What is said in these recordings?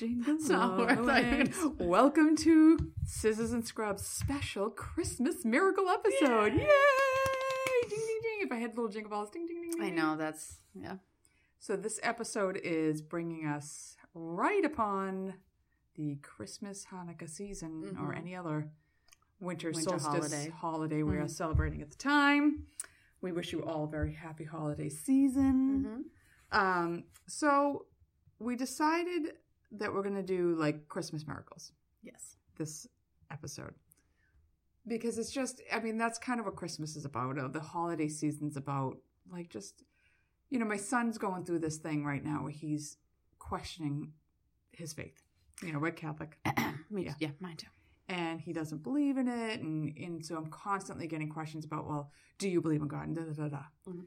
jingle not what I all thought you were the gonna way. Welcome to Scissors and Scrubs special Christmas miracle episode. Yay! Ding ding ding. If I had little jingle balls, ding ding ding. ding. I know that's yeah. So this episode is bringing us right upon the Christmas Hanukkah season or Mhm. any other winter, Winter solstice holiday. holiday, we are Mhm. celebrating at the time. We wish you all a very happy holiday season. Mm-hmm. Um, so we decided that we're gonna do like Christmas miracles Yes. this episode because it's just i mean that's kind of what christmas is about or the holiday season's about like just you know my son's going through this thing right now where he's questioning his faith you know we're catholic Me Yeah. yeah. mine too. and he doesn't believe in it and and so i'm constantly getting questions about well do you believe in god and da da da da Mhm.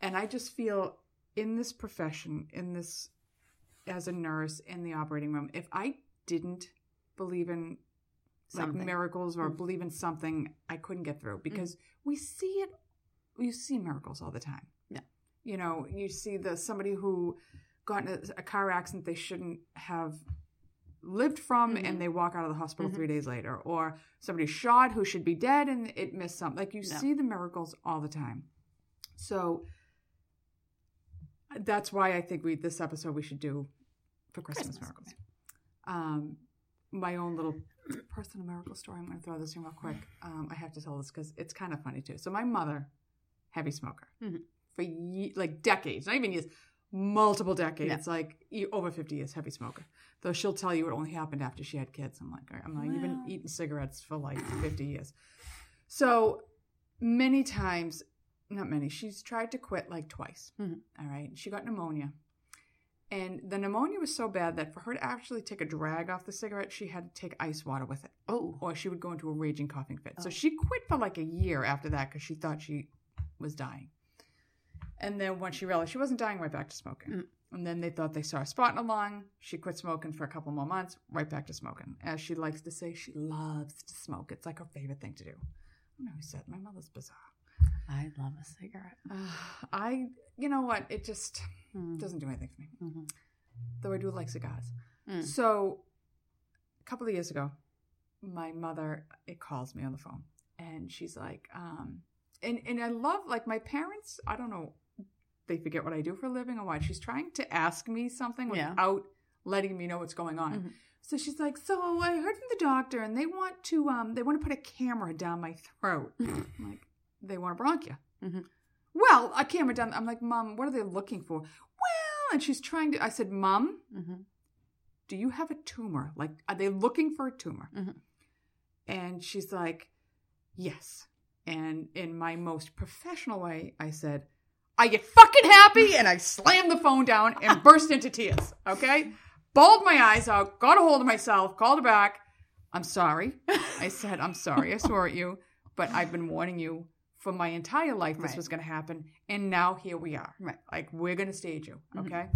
and i just feel in this profession in this as a nurse in the operating room if i didn't believe in like miracles or Mhm. believe in something i couldn't get through because we see it you see miracles all the time Yeah. you know you see the somebody who got in a, a car accident they shouldn't have lived from Mhm. and they walk out of the hospital three days later or somebody shot who should be dead and it missed something like you Yeah. see the miracles all the time so that's why i think we this episode we should do for christmas, Christmas, miracles. um my own little personal miracle story i'm going to throw this in real quick. Um i have to tell this because it's kind of funny too. So my mother heavy smoker Mhm. for ye- like decades not even years multiple decades like e- over 50 years heavy smoker. Though she'll tell you it only happened after she had kids. I'm like i'm like, you've been eating cigarettes for like 50 years. So many times not many she's tried to quit like twice Mhm. all right she got pneumonia and the pneumonia was so bad that for her to actually take a drag off the cigarette she had to take ice water with it Oh. or she would go into a raging coughing fit. So Oh. she quit for like a year after that because she thought she was dying. And then when she realized she wasn't dying, right back to smoking. Mm. And then they thought they saw a spot in her lung. She quit smoking for a couple more months, right back to smoking. As she likes to say, she loves to smoke. It's like her favorite thing to do. I don't know who said my mother's bizarre. I love a cigarette. Uh, I, you know what? It just Mm. doesn't do anything for me. Mhm. Though I do like cigars. Mm. So, a couple of years ago, my mother it calls me on the phone, and she's like, um, and and I love like my parents. I don't know, they forget what I do for a living or why. She's trying to ask me something Yeah. without letting me know what's going on. Mhm. So she's like, so I heard from the doctor, and they want to um they want to put a camera down my throat. I'm like, they want a bronchia. Mhm. Well, a camera down. I'm like, mom, what are they looking for? Well, and she's trying to. I said, mom, Mhm. do you have a tumor? Like, are they looking for a tumor? Mhm. And she's like, yes. And in my most professional way, I said, are you fucking happy? And I slammed the phone down and burst into tears. Okay. Bawled my eyes out, got a hold of myself, called her back. I'm sorry. I said, I'm sorry. I swore at you, but I've been warning you for my entire life this Right. was going to happen. And now here we are. Right. Like, we're going to stage you. Mhm. Okay.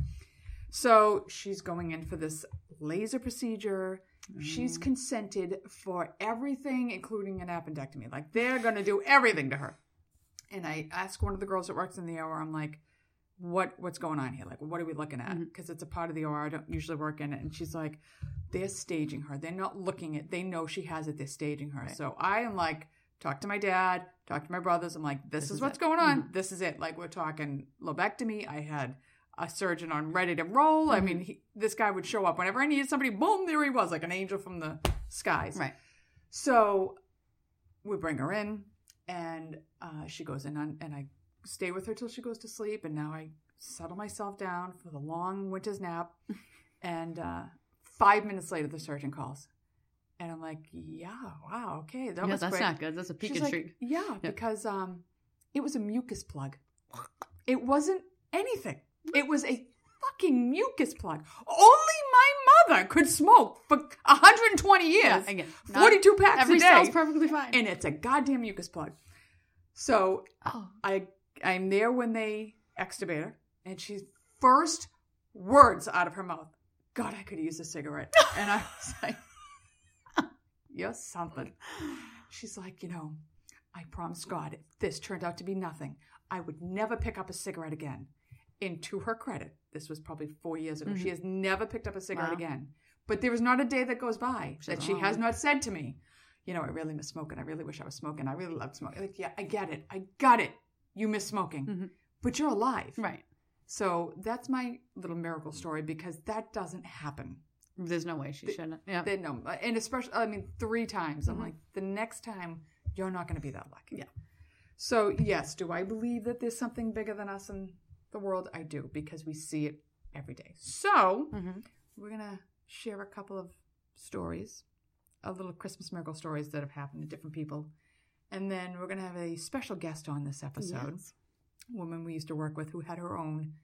So she's going in for this laser procedure. She's Mm. consented for everything, including an appendectomy. Like they're going to do everything to her. And I ask one of the girls that works in the OR, I'm like, what what's going on here? Like, what are we looking at? Because it's a part of the OR. I don't usually work in it. And she's like, they're staging her. They're not looking at. They know she has it. They're staging her. Right. So I am like, talk to my dad, talk to my brothers. I'm like, this, This is, is what's it. Mm-hmm. going on. This is it. Like we're talking lobectomy. I had a surgeon on ready to roll. I Mhm. mean, he, this guy would show up whenever I needed somebody. Boom, there he was, like an angel from the skies. Right. So we bring her in, and uh, she goes in, on, and I stay with her till she goes to sleep. And now I settle myself down for the long winter's nap. and uh, five minutes later, the surgeon calls, and I'm like, "Yeah, wow, okay, that yeah, was that's quick." not good. That's a peak She's and like. Yeah, Yeah. because um, it was a mucus plug. It wasn't anything. It was a fucking mucus plug. Only my mother could smoke for 120 years. Yeah, again, 42 packs Every a day. perfectly fine. And it's a goddamn mucus plug. So oh, I I'm there when they extubate her, and she's first words out of her mouth. God, I could use a cigarette. and I was like, You're something. She's like, you know, I promise God, if this turned out to be nothing, I would never pick up a cigarette again. And to her credit, This was probably four years ago. Mhm. She has never picked up a cigarette Wow. again. But there is not a day that goes by She that she has not said to me, you know, I really miss smoking. I really wish I was smoking. I really love smoking. Like, yeah, I get it. I got it. You miss smoking, Mhm. but you're alive. Right. So that's my little miracle story because that doesn't happen. There's no way she The- shouldn't. Yeah. They, no, and especially, I mean, three times. I'm Mhm. like, the next time, you're not going to be that lucky. Yeah. So, yes, do I believe that there's something bigger than us in the world? I do, because we see it every day. So, Mhm. we're going to share a couple of stories, a little Christmas miracle stories that have happened to different people. And then we're going to have a special guest on this episode, Yes. woman we used to work with who had her own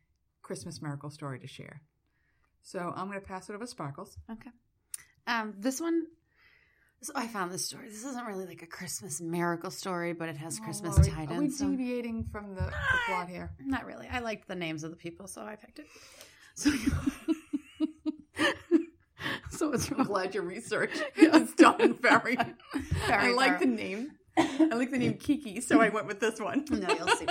Christmas miracle story to share. So, I'm going to pass it over to Sparkles. Okay. Um, this one. So I found this story. This isn't really like a Christmas miracle story, but it has Christmas Oh, are we- tied Are in. we so- deviating from the, the plot here? Not really. I liked the names of the people, so I picked it. So, so it's I'm from glad your research is done very. I Very like the name. I like the name Kiki, so I went with this one. No, you'll see.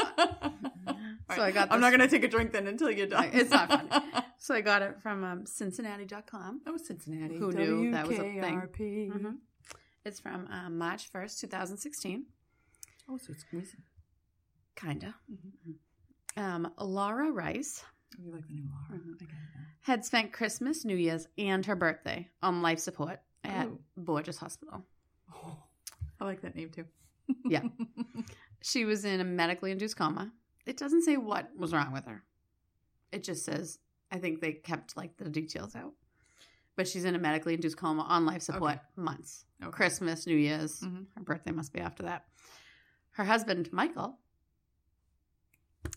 So I got I'm not going to take a drink then until you're done. It's not funny. So I got it from um, Cincinnati.com. Oh, Cincinnati. Who knew that was a thing? WKRP. Mhm. It's from um, March 1st, 2016. Oh, so it's recent. Kinda. Um, Laura Rice you like the name Laura. Mhm. It had spent Christmas, New Year's, and her birthday on life support at Oh. Borges Hospital. Oh, I like that name too. Yeah. She was in a medically induced coma. It doesn't say what was wrong with her. It just says, I think they kept like the details out. But she's in a medically induced coma on life support Okay. months. Okay. Christmas, New Year's. Mhm. Her birthday must be after that. Her husband, Michael,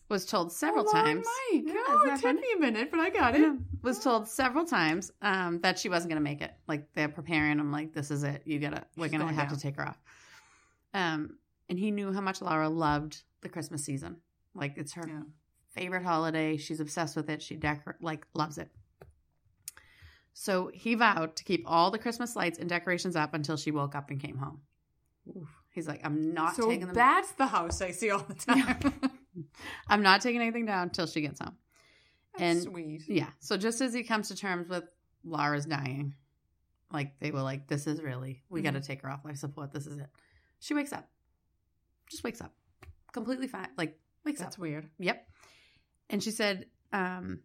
was told several oh, times. Mike. Yeah, oh, it took me a minute, but I got it. Yeah, was told several times um, that she wasn't going to make it. Like they're preparing him. Like this is it. You gotta. We're gonna going have down. to take her off. Um, and he knew how much Laura loved the Christmas season. Like it's her Yeah. favorite holiday. She's obsessed with it. She decor like loves it. So he vowed to keep all the Christmas lights and decorations up until she woke up and came home. Oof. He's like, I'm not so taking them. that's the house I see all the time. I'm not taking anything down until she gets home. That's And- sweet. Yeah. So just as he comes to terms with Laura's dying, like they were like, this is really, we got to mm-hmm. take her off life support. This is it. She wakes up. Just wakes up. Completely fine. Like, wakes That's weird. Yep. And she said, um,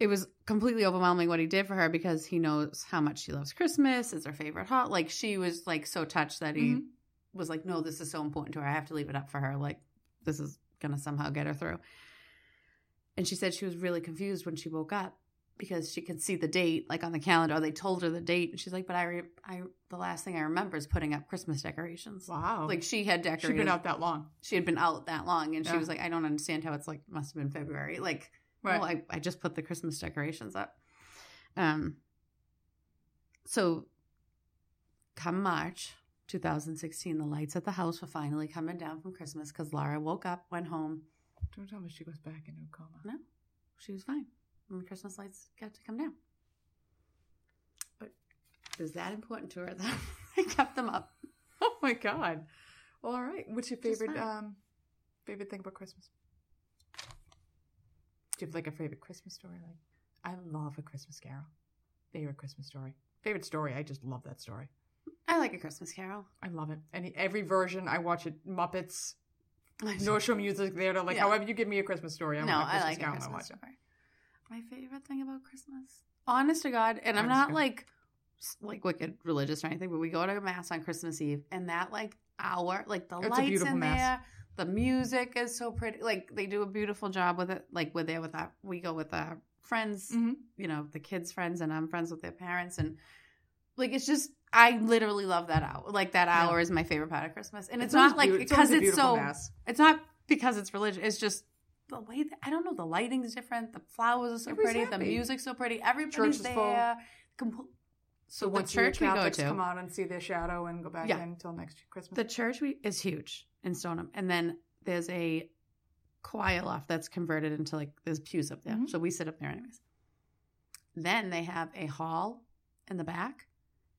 it was completely overwhelming what he did for her because he knows how much she loves Christmas. It's her favorite hot. Like she was like so touched that he Mhm. was like, no, this is so important to her. I have to leave it up for her. Like this is gonna somehow get her through. And she said she was really confused when she woke up because she could see the date like on the calendar. They told her the date, and she's like, "But I, re- I, the last thing I remember is putting up Christmas decorations." Wow. Like she had decorated. she's been out that long. She had been out that long, and she was like, "I don't understand how it's like must have been February." Like, Right. well, I, I just put the Christmas decorations up. Um. So, come March 2016, the lights at the house were finally coming down from Christmas because Laura woke up, went home. Don't tell me she goes back into a coma. No. She was fine. And the Christmas lights got to come down. But it was that important to her that I kept them up. Oh my god. Well, all right. What's your favorite um favorite thing about Christmas? Do you have like a favorite Christmas story? Like, I love a Christmas Carol. Favorite Christmas story. Favorite story. I just love that story. I like a Christmas Carol. I love it. Any every version I watch it. Muppets, no show music theater. Like Yeah. however you give me a Christmas story, I'm no, a I Christmas like a Carol and I watch it. story. My favorite thing about Christmas, honest to God, and I'm Honest not God. like like wicked religious or anything, but we go to mass on Christmas Eve, and that like hour, like the It's lights in mass. there, the music is so pretty. Like they do a beautiful job with it. Like we're there with our, we go with our friends, Mhm. you know, the kids' friends, and I'm friends with their parents, and like it's just. I literally love that hour. Like that Yeah. hour is my favorite part of Christmas, and it's, always not like because a it's so mass. it's not because it's religious. It's just the way that, I don't know. The lighting's different. The flowers are so Everybody's pretty. The happy. music's so pretty. Everybody's Church is there. full. Compo- So the once church the we go Catholics to- come out and see their shadow and go back Yeah. in until next Christmas. the church we, is huge in Stoneham, and then there's a choir loft that's converted into like there's pews up there, Mhm. so we sit up there anyways. Then they have a hall in the back,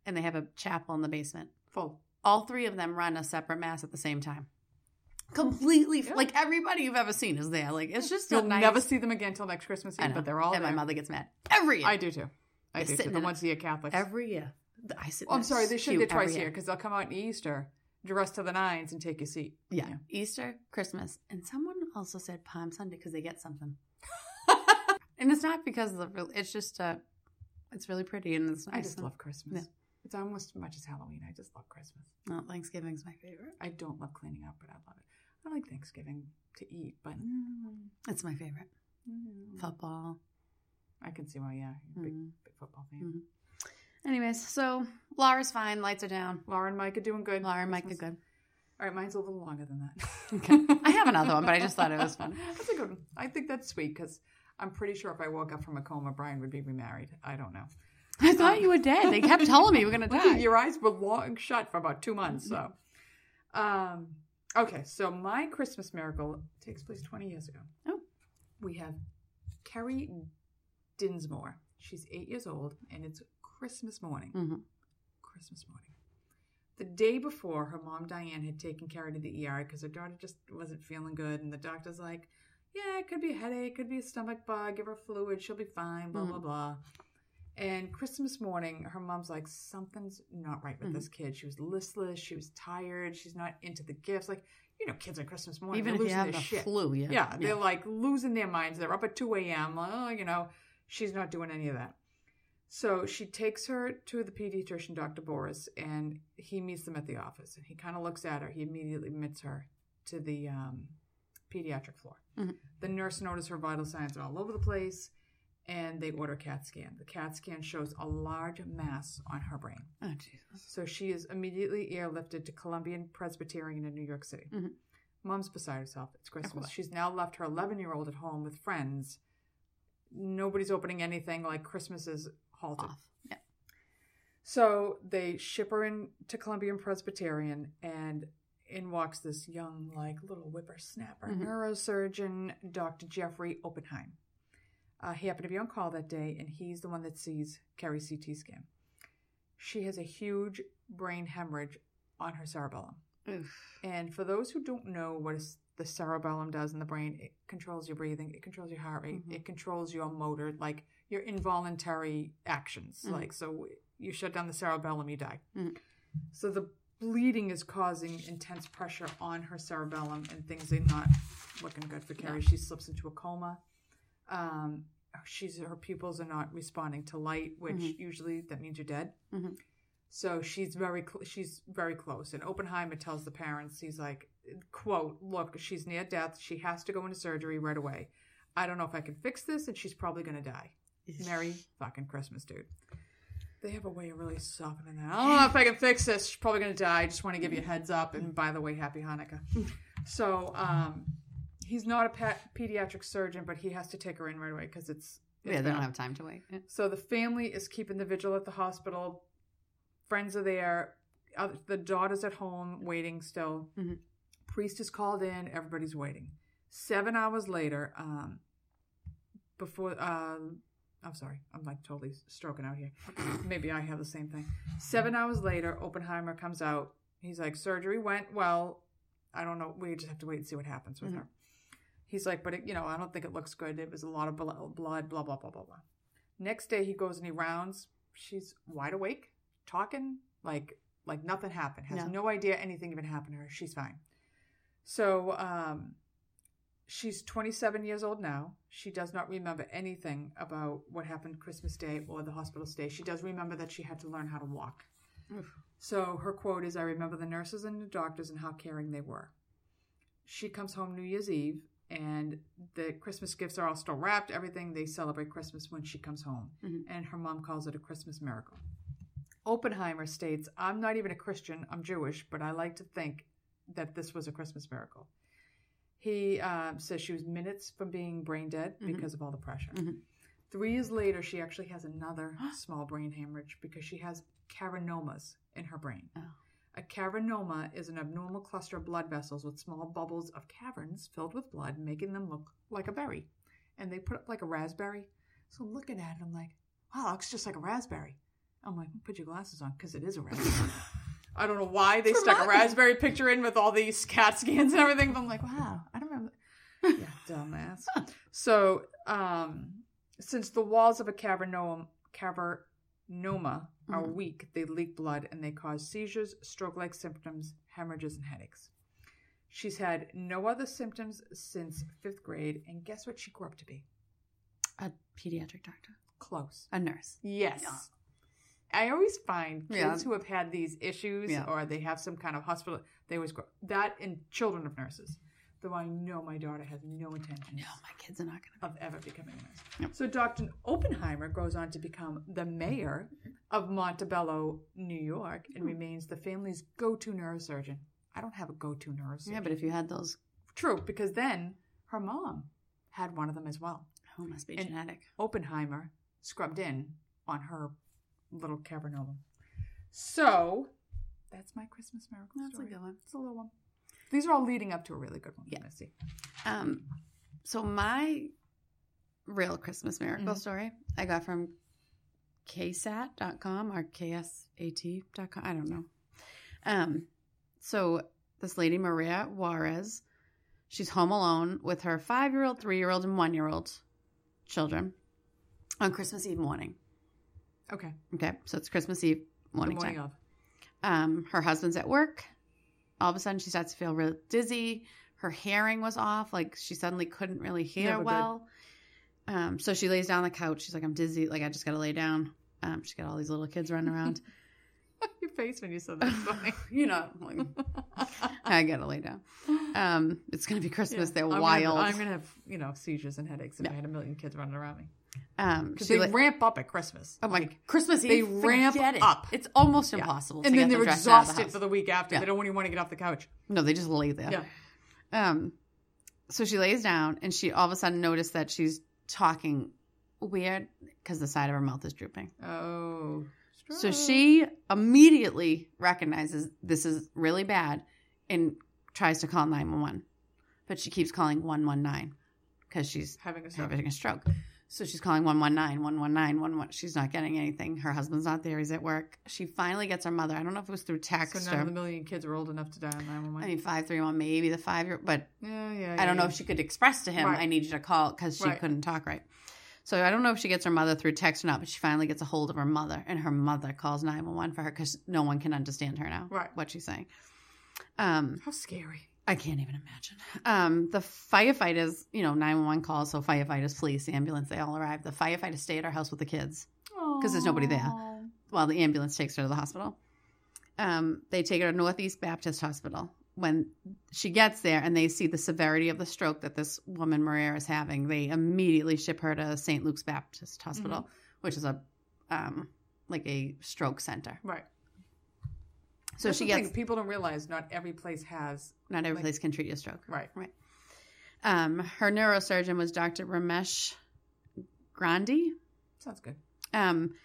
and they have a chapel in the basement. full. All three of them run a separate mass at the same time. Completely Yeah. like everybody you've ever seen is there. Like it's just a You'll nice, never see them again till next Christmas Eve, but they're all and there. my mother gets mad every year. I do too. I They're do too. The ones are Catholics. every year. I sit. Oh, I'm sorry, they should get twice a year because they'll come out in Easter, dressed to the nines, and take your seat. Yeah. Yeah. Easter, Christmas, and someone also said Palm Sunday because they get something. and it's not because of the. real- It's just uh, it's really pretty and it's nice. I just and- love Christmas. Yeah. It's almost as much as Halloween. I just love Christmas. Thanksgiving's my favorite. I don't love cleaning up, but I love it. I like Thanksgiving to eat, but mm, It's my favorite. mm, Football. I can see why. Yeah, big, Mhm. big football fan. Mhm. Anyways, so Laura's fine. Lights are down. Laura and Mike are doing good. Laura and Mike are good. All right, mine's a little longer than that. Okay. I have another one, but I just thought it was fun. That's a good one. I think that's sweet because I'm pretty sure if I woke up from a coma, Brian would be remarried. I don't know. I thought you were dead. They kept telling me you were gonna die. Your eyes were long shut for about two months. So, um, okay. So my Christmas miracle takes place 20 years ago. Oh. we have Carrie Dinsmore. She's eight years old, and it's Christmas morning. Mhm. Christmas morning. The day before, her mom Diane had taken Carrie to the ER because her daughter just wasn't feeling good, and the doctor's like, "Yeah, it could be a headache, could be a stomach bug. Give her fluid, she'll be fine." Blah blah Mhm. blah. And Christmas morning, her mom's like, "Something's not right with Mhm. this kid. She was listless. She was tired. She's not into the gifts. Like, you know, kids on Christmas morning, Even they're if you losing have their the shit. flu, yeah. Yeah, they're like losing their minds. They're up at 2 a.m. Oh, you know, she's not doing any of that. So she takes her to the pediatrician, Dr. Boris, and he meets them at the office. And he kind of looks at her. He immediately admits her to the um, pediatric floor. Mhm. The nurse notices her vital signs are all over the place, and they order CAT scan. The CAT scan shows a large mass on her brain. Oh Jesus. So she is immediately airlifted to Columbian Presbyterian in New York City. Mhm. Mom's beside herself. It's Christmas. She's now left her 11 year old at home with friends. Nobody's opening anything. Like Christmas is halted. Off. Yeah. So they ship her in to Columbian Presbyterian, and in walks this young, like little whippersnapper Mhm. neurosurgeon, Dr. Jeffrey Oppenheim. Uh, he happened to be on call that day, and he's the one that sees Carrie's CT scan. She has a huge brain hemorrhage on her cerebellum. Oof. And for those who don't know what is, the cerebellum does in the brain, it controls your breathing, it controls your heart rate, Mhm. it controls your motor, like your involuntary actions. Mhm. Like, so you shut down the cerebellum, you die. Mhm. So the bleeding is causing intense pressure on her cerebellum, and things are not looking good for Carrie. She slips into a coma. Um, she's her pupils are not responding to light, which Mhm. usually that means you're dead. Mhm. So she's very cl- she's very close. And Oppenheimer tells the parents, he's like, "quote Look, she's near death. She has to go into surgery right away. I don't know if I can fix this, and she's probably gonna die." Merry fucking Christmas, dude. They have a way of really softening that. I don't know if I can fix this. She's probably gonna die. I just want to give you a heads up. And by the way, happy Hanukkah. So um, he's not a pet pediatric surgeon, but he has to take her in right away because it's, it's Yeah, they don't have time to wait. Yeah. So the family is keeping the vigil at the hospital. Friends are there. Other- The daughter's at home waiting still. Mhm. Priest is called in. Everybody's waiting. Seven hours later, um, before um, I'm sorry, I'm like totally stroking out here. Maybe I have the same thing. Seven hours later, Oppenheimer comes out. He's like, surgery went well. I don't know. We just have to wait and see what happens with Mhm. her. He's like, but it, you know, I don't think it looks good. It was a lot of blo- blood, blah blah blah blah blah. Next day, he goes and he rounds. She's wide awake, talking like like nothing happened. Has No. no idea anything even happened to her. She's fine. So um, she's 27 years old now. She does not remember anything about what happened Christmas Day or the hospital stay. She does remember that she had to learn how to walk. Oof. So her quote is I remember the nurses and the doctors and how caring they were. She comes home New Year's Eve and the Christmas gifts are all still wrapped, everything. They celebrate Christmas when she comes home. Mhm. And her mom calls it a Christmas miracle. Oppenheimer states, I'm not even a Christian, I'm Jewish, but I like to think that this was a Christmas miracle. He um, says she was minutes from being brain dead Mhm. because of all the pressure. Mhm. Three years later, she actually has another small brain hemorrhage because she has cavernomas in her brain. Oh. A cavernoma is an abnormal cluster of blood vessels with small bubbles of caverns filled with blood, making them look like a berry. And they put up like a raspberry. So I'm looking at it, I'm like, wow, it looks just like a raspberry. I'm like, put your glasses on because it is a raspberry. I don't know why they stuck a raspberry picture in with all these CAT scans and everything. But I'm like, wow, I don't remember. Yeah, dumbass. so, um, since the walls of a cavernoma, cavernoma are Mhm. weak, they leak blood and they cause seizures, stroke-like symptoms, hemorrhages, and headaches. She's had no other symptoms since fifth grade, and guess what she grew up to be? A pediatric doctor, Close. a nurse. Yes. Yeah. I always find kids Yeah. who have had these issues Yeah. or they have some kind of hospital, they always grow that and children of nurses. Though I know my daughter has no intention No, my kids are not gonna. of ever becoming a nurse. So Dr. Oppenheimer goes on to become the mayor of Montebello, New York, and Hmm. remains the family's go-to neurosurgeon. I don't have a go-to neurosurgeon. Yeah, but if you had those, True, because then her mom had one of them as well. oh, must be And- genetic. Oppenheimer scrubbed in on her little cavernoma. So that's my Christmas miracle That's a story. good one. It's a little one. These are all leading up to a really good one, Yeah. Missy. Um, so my real Christmas miracle Mhm. story I got from ksat.com or ksat.com. I don't know. Um, so this lady, Maria Juarez, she's home alone with her five year old, three year old, and one year old children on Christmas Eve morning. Okay. Okay, so it's Christmas Eve The morning, morning time. of. Um, her husband's at work. All of a sudden, she starts to feel real dizzy. Her hearing was off. Like she suddenly couldn't really hear Never well. Um, so she lays down on the couch. She's like, "I'm dizzy. Like I just got to lay down." Um, she's got all these little kids running around. Your face when you said that funny. you know, like, I gotta lay down. Um, it's gonna be Christmas. They're I'm gonna- wild. I'm gonna have you know seizures and headaches if Yeah. I had a million kids running around me um, because she they la- ramp up at Christmas. oh my Like, Christmas Eve, they ramp it. up. It's almost Yeah. impossible. and to then they're dressed the exhausted for the week after. Yeah. They don't even want to get off the couch. No, they just lay there. Yeah. Um, so she lays down and she all of a sudden noticed that she's talking weird because the side of her mouth is drooping. Oh. So she immediately recognizes this is really bad and tries to call 911. But she keeps calling 119 because she's having a stroke. having a stroke. So she's calling 119, 119, 119. She's not getting anything. Her husband's not there. He's at work. She finally gets her mother. I don't know if it was through text So none or of the million kids are old enough to die on 911. I mean, 531, maybe the five year, but yeah, yeah. yeah, I don't know if she could express to him, Right. I need you to call because she Right. couldn't talk right. So I don't know if she gets her mother through text or not, but she finally gets a hold of her mother, and her mother calls 911 for her because no one can understand her now, Right. what she's saying. Um, How scary. I can't even imagine. Um, the firefighters, you know, 911 calls, so firefighters, police, ambulance, they all arrive. The firefighters stay at our house with the kids because there's nobody there. While the ambulance takes her to the hospital. Um, they take her to Northeast Baptist Hospital. When she gets there and they see the severity of the stroke that this woman Maria is having, they immediately ship her to St. Luke's Baptist Hospital, which is a um, like a stroke center. Right. So That's she the thing, gets People don't realize not every place has. not every like- place can treat a stroke. Right. Right. Um, her neurosurgeon was Dr. Ramesh Grandhi. Sounds good. Um,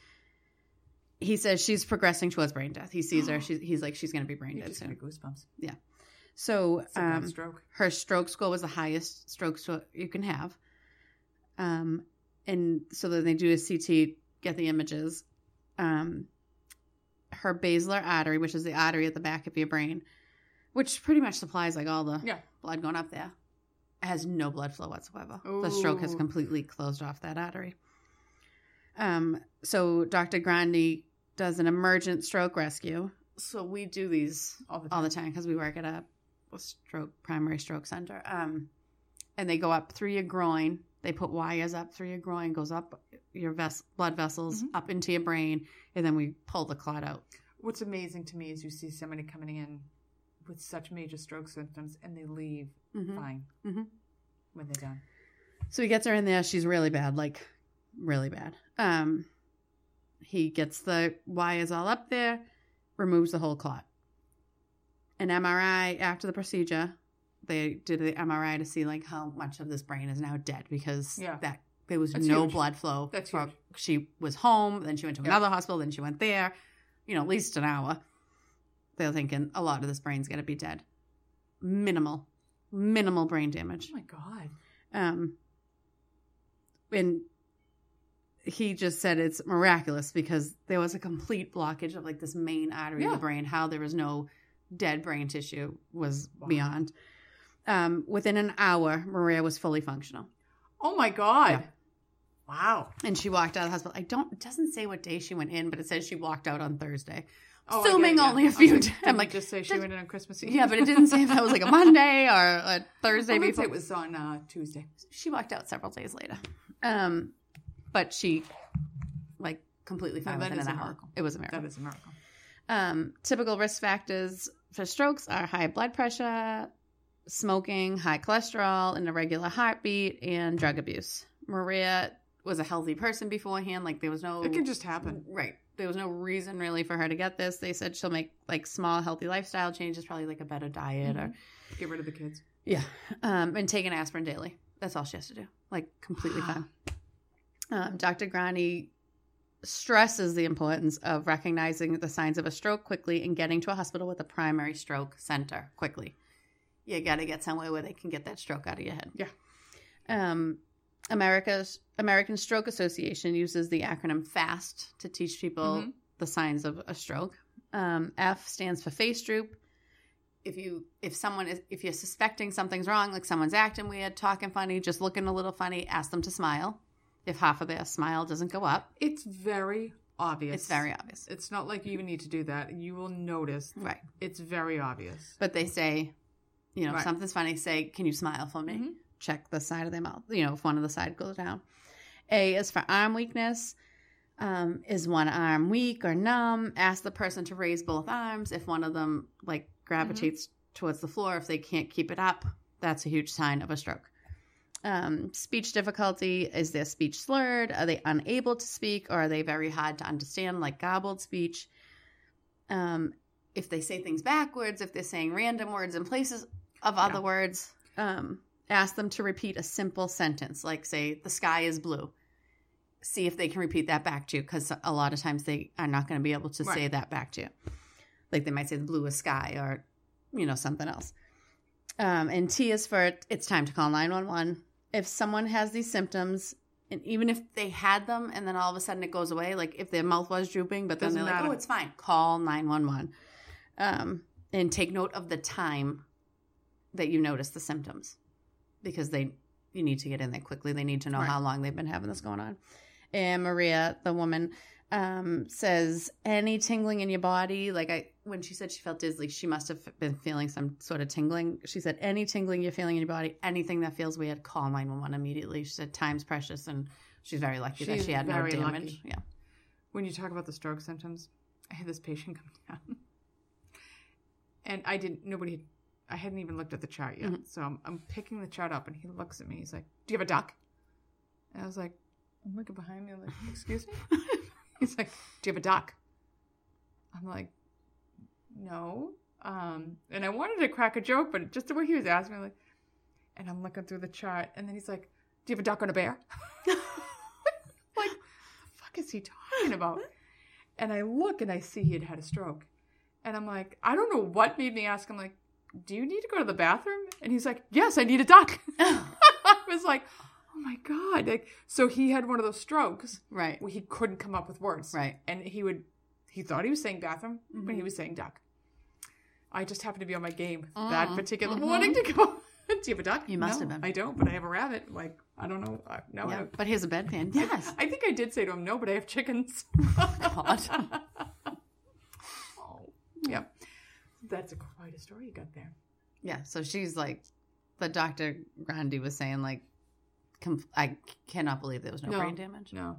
he says she's progressing towards brain death. He sees her. She's, he's like she's going to be brain You dead just give me soon. goosebumps. Yeah. So um, stroke. her stroke score was the highest stroke score you can have. Um, and so then they do a CT, get the images. Um, her basilar artery, which is the artery at the back of your brain, which pretty much supplies like all the Yeah. blood going up there, has no blood flow whatsoever. The stroke has completely closed off that artery. Um, so Dr. Grandhi does an emergent stroke rescue. So we do these All the all time. the time because we work at a, a stroke primary stroke center. Um, and they go up through your groin. They put wires up through your groin, goes up your ves- blood vessels Mhm. up into your brain, and then we pull the clot out. What's amazing to me is you see somebody coming in with such major stroke symptoms and they leave Mhm. fine Mhm. when they're done. So he gets her in there. She's really bad, like really bad. Um, he gets the wires all up there, removes the whole clot. An MRI after the procedure, they did the MRI to see like how much of this brain is now dead because Yeah. that there was That's no huge. blood flow. That's huge. She was home, then she went to Yeah. another hospital, then she went there. You know, at least an hour. They're thinking a lot of this brain's gonna be dead. Minimal, minimal brain damage Oh my god. um and he just said it's miraculous because there was a complete blockage of like this main artery of the brain. How there was no dead brain tissue was Wow. beyond. Um, within an hour, Maria was fully functional, Oh my god. Yeah. Wow. and she walked out of the hospital. I don't. It doesn't say what day she went in, but it says she walked out on Thursday. Oh, get yeah. only a few days. I'm like, just say she went in on Christmas Eve. Yeah, but it didn't say if that was like a Monday or a Thursday I would say before. it was on uh, Tuesday. she walked out several days later. Um, but she like completely fine that within an hour. miracle. It was a miracle. That is a miracle. Um, typical risk factors for strokes are high blood pressure, smoking, high cholesterol, an irregular heartbeat, and drug abuse. Maria was a healthy person beforehand. Like there was no It can just happen. right. There was no reason really for her to get this. They said she'll make like small healthy lifestyle changes, probably like a better diet or Get rid of the kids. yeah, um, and take an aspirin daily. That's all she has to do. Like completely fine. Um, Dr. Grandhi stresses the importance of recognizing the signs of a stroke quickly and getting to a hospital with a primary stroke center quickly. You got to get somewhere where they can get that stroke out of your head. Yeah. Um, America's American Stroke Association uses the acronym FAST to teach people Mhm. the signs of a stroke. Um, F stands for face droop. If you if someone is if you're suspecting something's wrong, like someone's acting weird, talking funny, just looking a little funny, ask them to smile. If half of their smile doesn't go up, It's very obvious. it's very obvious. It's not like you even need to do that. You will notice. Right. It's very obvious. But they say, you know, Right. something's funny, say, Can you smile for me? Mhm. Check the side of their mouth, you know, if one of the side goes down. A is for arm weakness. Um, is one arm weak or numb? Ask the person to raise both arms. If one of them like gravitates towards the floor, if they can't keep it up, that's a huge sign of a stroke. Um, speech difficulty is their speech slurred? Are they unable to speak, or are they very hard to understand, like gobbled speech? Um, if they say things backwards, if they're saying random words in places of other Yeah. words, um, ask them to repeat a simple sentence, like say, "The sky is blue." See if they can repeat that back to you, because a lot of times they are not going to be able to say that back to you. Like they might say, "The blue is sky," or you know something else. Um, and T is for it's time to call nine one one. If someone has these symptoms, and even if they had them, and then all of a sudden it goes away, like if their mouth was drooping, but then Doesn't they're like, "Oh, it's fine," call nine one one. Um, and take note of the time that you notice the symptoms, because they you need to get in there quickly. They need to know Right. how long they've been having this going on. And Maria, the woman, um, says any tingling in your body, like I when she said she felt dizzy, she must have been feeling some sort of tingling. She said any tingling you're feeling in your body, anything that feels weird, call nine one one immediately. She said time's precious, and she's very lucky that she had no damage. lucky. Yeah, When you talk about the stroke symptoms, I had this patient come down, and I didn't. Nobody. I hadn't even looked at the chart yet, Mhm. so I'm, I'm picking the chart up, and he looks at me. He's like, "Do you have a duck?" And I was like, "I'm looking behind me. I'm like, excuse me." He's like, "Do you have a duck?" I'm like, "No." Um, and I wanted to crack a joke, but just the way he was asking me, like, and I'm looking through the chart, and then he's like, "Do you have a duck on a bear?" like, what the fuck is he talking about? And I look and I see he had had a stroke, and I'm like, I don't know what made me ask him, like, "Do you need to go to the bathroom?" And he's like, "Yes, I need a duck." I was like, "Oh my god!" Like, so he had one of those strokes right, where he couldn't come up with words, right. and he would he thought he was saying bathroom but he Mhm. was saying duck i just happened to be on my game that Mm, particular mhm. morning to go do you have a duck You must No, have been. i don't but i have a rabbit like i don't know I, no yeah, I, but here's a bedpan. Yes. I think i did say to him no but i have chickens God. oh yeah that's a quite a story you got there Yeah, so she's like, the Dr. Grandhi was saying, like, com- I cannot believe there was no, No. brain damage. No.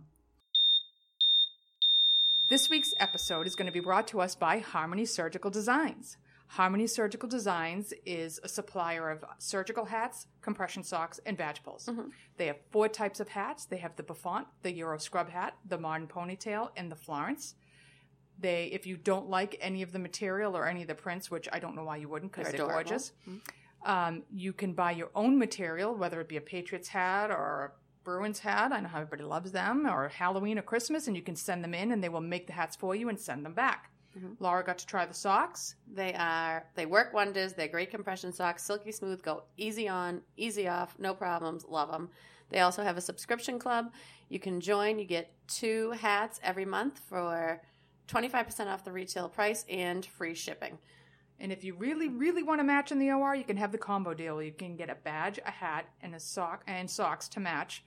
This week's episode is going to be brought to us by Harmony Surgical Designs. Harmony Surgical Designs is a supplier of surgical hats, compression socks, and badge pulls. Mhm. They have four types of hats. They have the Bouffant, the Euro scrub hat, the modern ponytail, and the Florence. They, if you don't like any of the material or any of the prints, which I don't know why you wouldn't because They're they're, gorgeous, um, you can buy your own material, whether it be a Patriots hat or a Bruins hat. I know how everybody loves them, or Halloween or Christmas, and you can send them in and they will make the hats for you and send them back. Mhm. Laura got to try the socks. They are they work wonders. They're great compression socks, silky smooth, go easy on, easy off, no problems. Love them. They also have a subscription club. You can join. You get two hats every month for twenty five percent off the retail price and free shipping. And if you really, really want to match in the OR, you can have the combo deal. You can get a badge, a hat, and a sock and socks to match.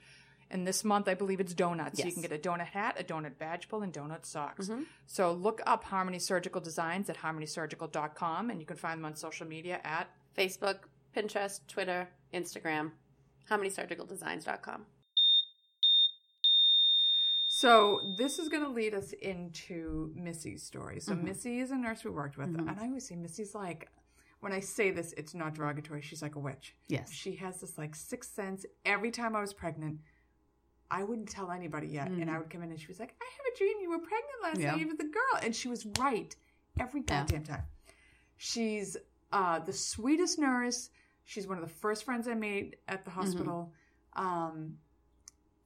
And this month, I believe it's donuts. So you can get a donut hat, a donut badge pull, and donut socks. Mhm. So look up Harmony Surgical Designs at harmonysurgical.com, and you can find them on social media at Facebook, Pinterest, Twitter, Instagram, HarmonySurgicalDesigns.com. So this is going to lead us into Missy's story. So Mhm. Missy is a nurse we worked with, Mhm. and I always say Missy's like, when I say this, it's not derogatory. She's like a witch. Yes. She has this like sixth sense. Every time I was pregnant, I wouldn't tell anybody yet, and I would come in and she was like, "I have a dream you were pregnant last Yeah. night with a girl," and she was right every Yeah. goddamn time. She's uh, the sweetest nurse. She's one of the first friends I made at the hospital. Um,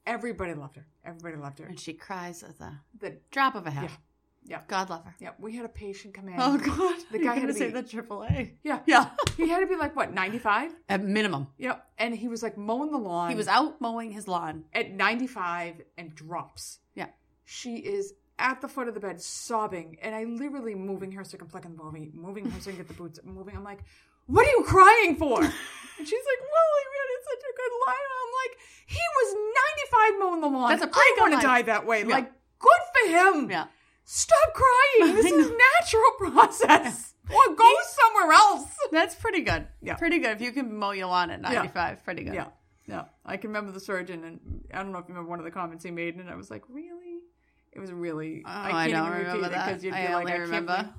everybody loved her. Everybody loved her. And she cries at the The drop of a hat. Yeah. Yeah. God love her. Yeah, we had a patient come in. Oh God. The guy had to say be- the AAA. Yeah. Yeah. He had to be like, what, 95? At minimum. Yep. And he was like mowing the lawn. He was out mowing his lawn. at 95 and drops. Yeah. She is at the foot of the bed sobbing, and I literally moving her so I can pluck in the movie, moving her so I can get the boots, moving. I'm like, what are you crying for? and she's like, well, he had such a good life. I'm like, he was 95 mowing the lawn. That's a pretty I want to die that way. Yeah. Like, good for him. Yeah. Stop crying. This is natural process. Or go somewhere else. That's pretty good. Yeah. Pretty good. If you can mow your lawn at 95, pretty good. Yeah, yeah. I can remember the surgeon, and I don't know if you remember one of the comments he made, and I was like, really? It was really. Oh, I, can't don't even remember that. because you'd be I like, only I remember.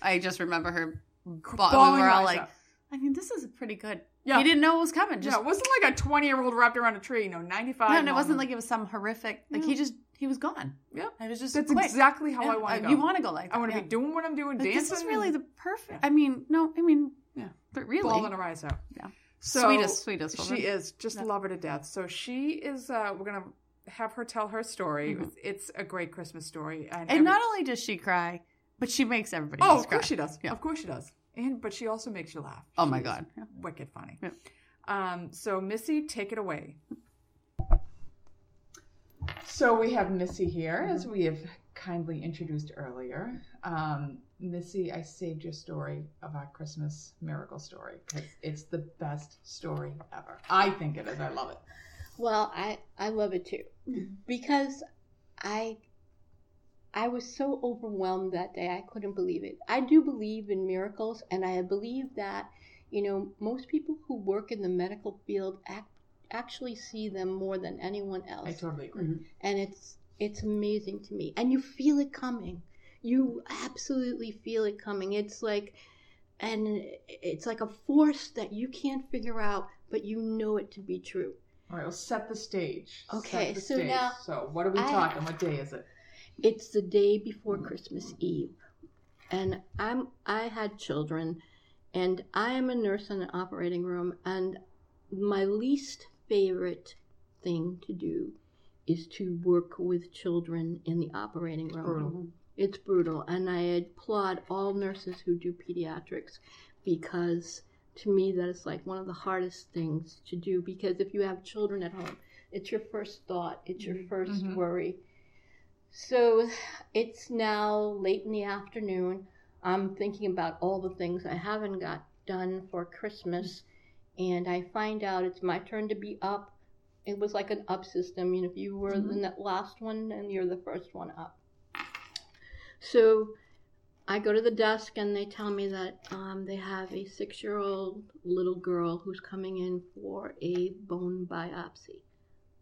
I just remember her. Bawling Bawling we were all like. I mean, this is a pretty good. Yeah. He didn't know it was coming. Just yeah, it wasn't like a 20 year old wrapped around a tree, you know, 95. no, and it wasn't like it was some horrific. Like No. he just he was gone. Yeah. It was just That's quick. exactly how I want uh, to go. You want to go like that. I want to yeah. be doing what I'm doing, Like, dancing. this is really and the perfect. I mean, no, I mean, Yeah. but really, bawling her eyes out. Yeah. So sweetest, sweetest woman. She is just Yeah. love her to death. So she is. uh We're gonna have her tell her story. Mhm. It's a great Christmas story, and, And every- not only does she cry, but she makes everybody Oh, of cry. course she does. Yeah. Of course she does. And but she also makes you laugh. Oh my She's God. Yeah. wicked funny. Yeah. Um, so Missy, take it away. So we have Missy here, as we have kindly introduced earlier. Um, Missy, I saved your story of our Christmas miracle story because it's the best story ever. I think it is. I love it. Well, I I love it too because I I was so overwhelmed that day. I couldn't believe it. I do believe in miracles, and I believe that you know most people who work in the medical field act, actually see them more than anyone else I totally agree. Mm-hmm. and it's it's amazing to me and you feel it coming you absolutely feel it coming it's like and it's like a force that you can't figure out but you know it to be true All right, well, set the stage. Set Okay, the so stage. now So what are we I- talking? What day is it? It's the day before christmas eve and i'm i had children and i am a nurse in an operating room and my least favorite thing to do is to work with children in the operating room Brutal. It's brutal, and I applaud all nurses who do pediatrics because to me that is like one of the hardest things to do because if you have children at home, it's your first thought, it's your 1st Mhm. worry. So it's now late in the afternoon. I'm thinking about all the things I haven't got done for Christmas, and I find out it's my turn to be up. It was like an up system. You know, if you were the ne- last one, and you're the first one up. So I go to the desk and they tell me that um, they have a six year old little girl who's coming in for a bone biopsy.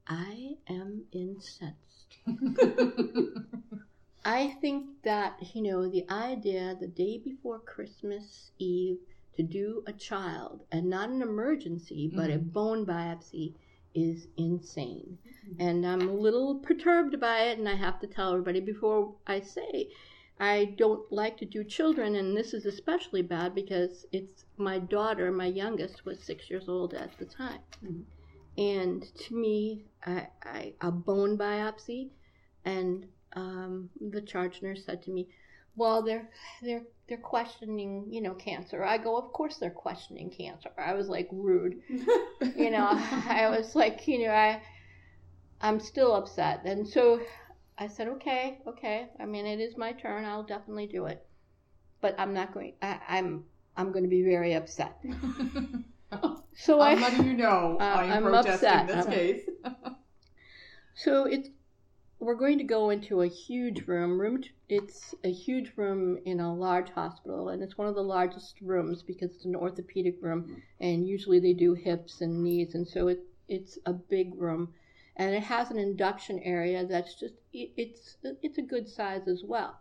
I am incensed. I think that, you know, the idea the day before Christmas Eve to do a child and not an emergency, but a bone biopsy is insane. And I'm a little perturbed by it, and I have to tell everybody before I say I don't like to do children, and this is especially bad because it's my daughter, my youngest, was six years old at the time. Mhm. And to me, I, I, a bone biopsy, and um, the charge nurse said to me, well, they're they're they're questioning, you know, cancer. I go, of course they're questioning cancer. I was like rude, you know. I was like, you know, I I'm still upset, and so I said, okay, okay. I mean, it is my turn. I'll definitely do it, but I'm not going. I, I'm I'm going to be very upset. So I'm I letting you know Uh, I am I'm protesting upset. this I'm- case. So it's we're going to go into a huge room. Room. It's a huge room in a large hospital, and it's one of the largest rooms because it's an orthopedic room, and usually they do hips and knees, and so it it's a big room, and it has an induction area that's just it, it's it's a good size as well.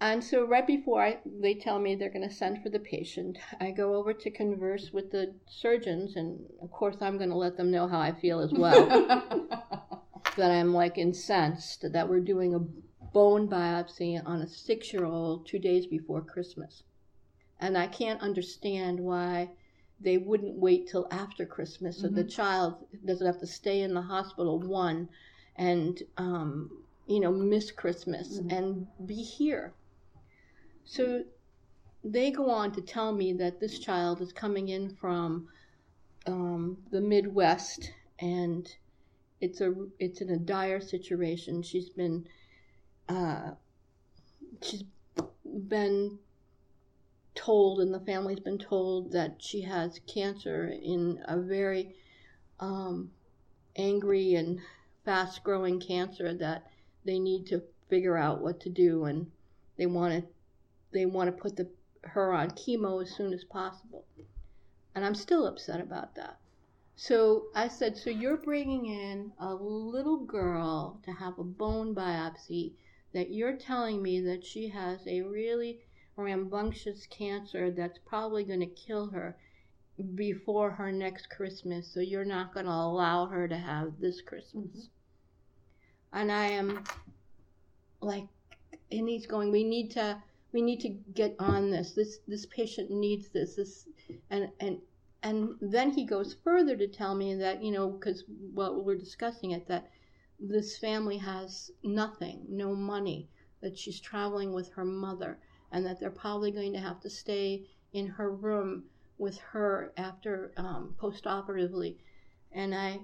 And so right before I, they tell me they're going to send for the patient, I go over to converse with the surgeons, and of course I'm going to let them know how I feel as well that I'm like incensed that we're doing a bone biopsy on a six year old two days before Christmas. And I can't understand why they wouldn't wait till after Christmas so the child doesn't have to stay in the hospital one and, um, you know, miss Christmas and be here. So they go on to tell me that this child is coming in from um, the Midwest and it's a it's in a dire situation. She's been uh, she's been told, and the family's been told that she has cancer in a very um, angry and fast growing cancer that they need to figure out what to do, and they want to they want to put the her on chemo as soon as possible. And I'm still upset about that. So I said, So you're bringing in a little girl to have a bone biopsy that you're telling me that she has a really rambunctious cancer that's probably going to kill her before her next Christmas. So you're not going to allow her to have this Christmas. Mm-hmm. And I am like, and he's going, We need to. We need to get on this. This this patient needs this. This and and and then he goes further to tell me that you know because what we're discussing it that this family has nothing no money that she's traveling with her mother and that they're probably going to have to stay in her room with her after um, post-operatively and i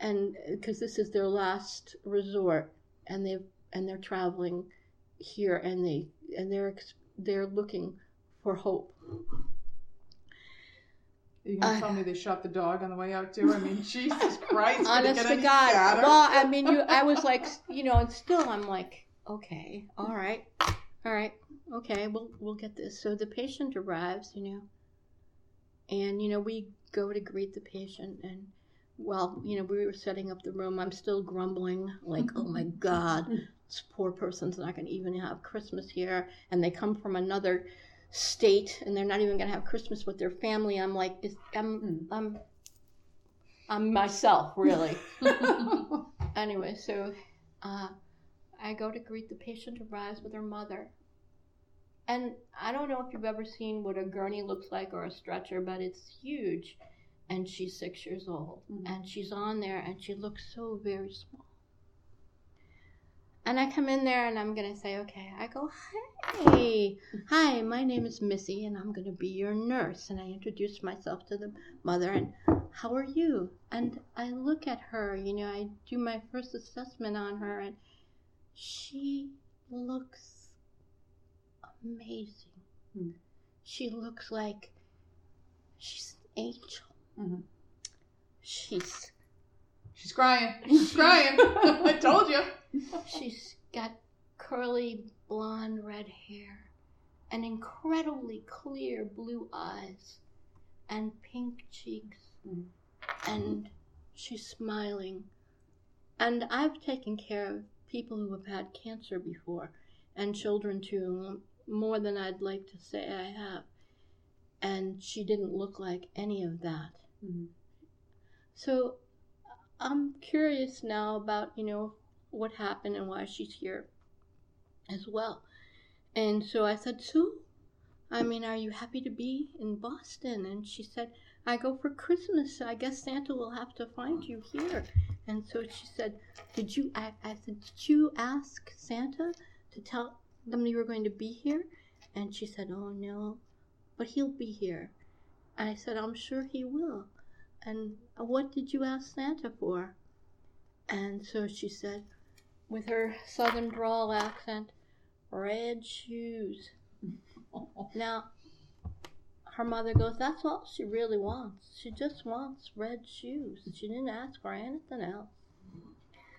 and because this is their last resort and they've and they're traveling here and they and they're they're looking for hope you gonna Uh, tell me they shot the dog on the way out too? I mean, Jesus Christ! honest to God. sadder? Well, I mean, you. I was like, you know, and still, I'm like, okay, all right, all right, okay, we'll we'll get this. So the patient arrives, you know, and you know, we go to greet the patient, and well, you know, we were setting up the room. I'm still grumbling, like, oh my God, poor person's not going to even have Christmas here, and they come from another state, and they're not even going to have Christmas with their family. I'm like, I'm, I'm, I'm myself, really. anyway, so uh, I go to greet the patient arrives with her mother. And I don't know if you've ever seen what a gurney looks like or a stretcher, but it's huge. And she's six years old. Mhm. And she's on there and she looks so very small. And I come in there and I'm going to say, okay, I go, hey, hi, my name is Missy and I'm going to be your nurse. And I introduce myself to the mother and how are you? And I look at her, you know, I do my first assessment on her, and she looks amazing. Hmm. She looks like she's an angel. Mhm. She's She's crying. She's crying. I told you. she's got curly blonde red hair and incredibly clear blue eyes and pink cheeks Mhm. and she's smiling and i've taken care of people who have had cancer before and children too more than i'd like to say i have and she didn't look like any of that Mhm. so I'm curious now about, you know, what happened and why she's here as well. And so I said, Sue, I mean, are you happy to be in Boston? And she said, I go for Christmas. so I guess Santa will have to find you here. And so she said, Did you, I, I said, Did you ask Santa to tell, them you were going to be here? And she said, Oh no, but he'll be here. And I said, I'm sure he will. And what did you ask Santa for? And so she said, with her southern drawl accent, red shoes. Now, her mother goes, That's all she really wants. She just wants red shoes. She didn't ask for anything else.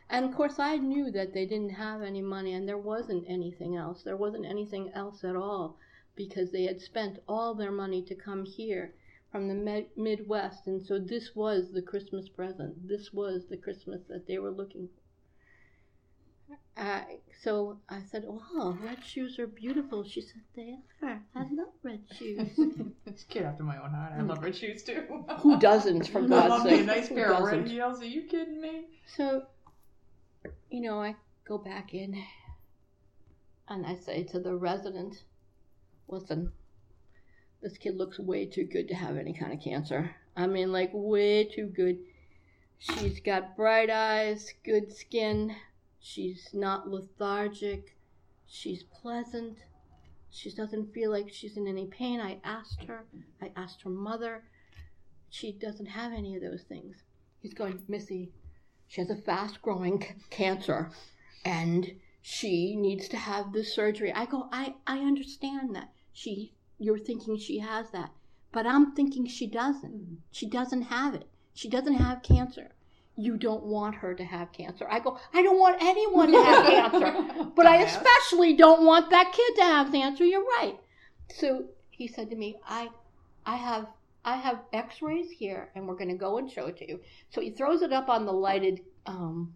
And of course, I knew that they didn't have any money and there wasn't anything else. There wasn't anything else at all because they had spent all their money to come here from the med- Midwest. And so this was the Christmas present. This was the Christmas that they were looking for. Uh, so I said, "Oh, red shoes are beautiful." She said, "They are. I love red shoes." This kid after my own heart. I love red shoes too. Who doesn't, for God's sake? a nice pair of red heels. Are you kidding me? So, you know, I go back in and I say to the resident, listen, this kid looks way too good to have any kind of cancer. I mean, like, way too good. She's got bright eyes, good skin. She's not lethargic. She's pleasant. She doesn't feel like she's in any pain. I asked her. I asked her mother. She doesn't have any of those things. He's going, Missy, she has a fast growing c- cancer and she needs to have this surgery. I go, I, I understand that. She you're thinking she has that. But I'm thinking she doesn't. She doesn't have it. She doesn't have cancer. You don't want her to have cancer. I go, I don't want anyone to have cancer. But I especially don't want that kid to have cancer. You're right. So he said to me, I I have I have x-rays here and we're going to go and show it to you. So he throws it up on the lighted um,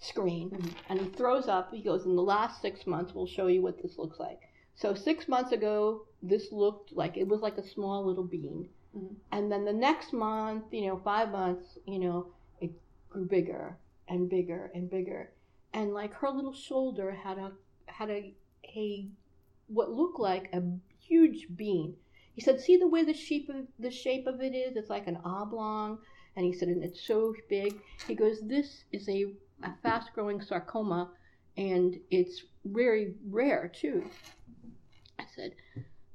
screen Mhm. and he throws up, he goes, in the last six months, we'll show you what this looks like. So six months ago, this looked like, it was like a small little bean. Mhm. And then the next month, you know, five months, you know, it grew bigger and bigger and bigger. And like her little shoulder had a, had a, a, what looked like a huge bean. He said, "See the way the shape of the shape of it is? It's like an oblong." And he said, "And it's so big." He goes, "This is a, a fast-growing sarcoma, and it's very rare too." I said,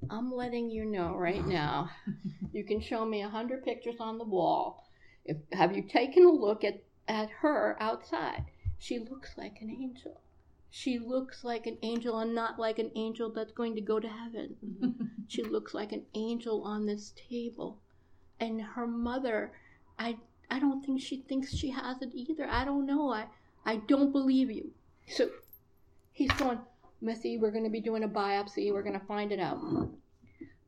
"I'm letting you know right now. You can show me a hundred pictures on the wall. If have you taken a look at at her outside? She looks like an angel." She looks like an angel and not like an angel that's going to go to heaven. She looks like an angel on this table. And her mother, I I don't think she thinks she has it either. I don't know. I I don't believe you. So he's going, Missy, we're going to be doing a biopsy. We're going to find it out.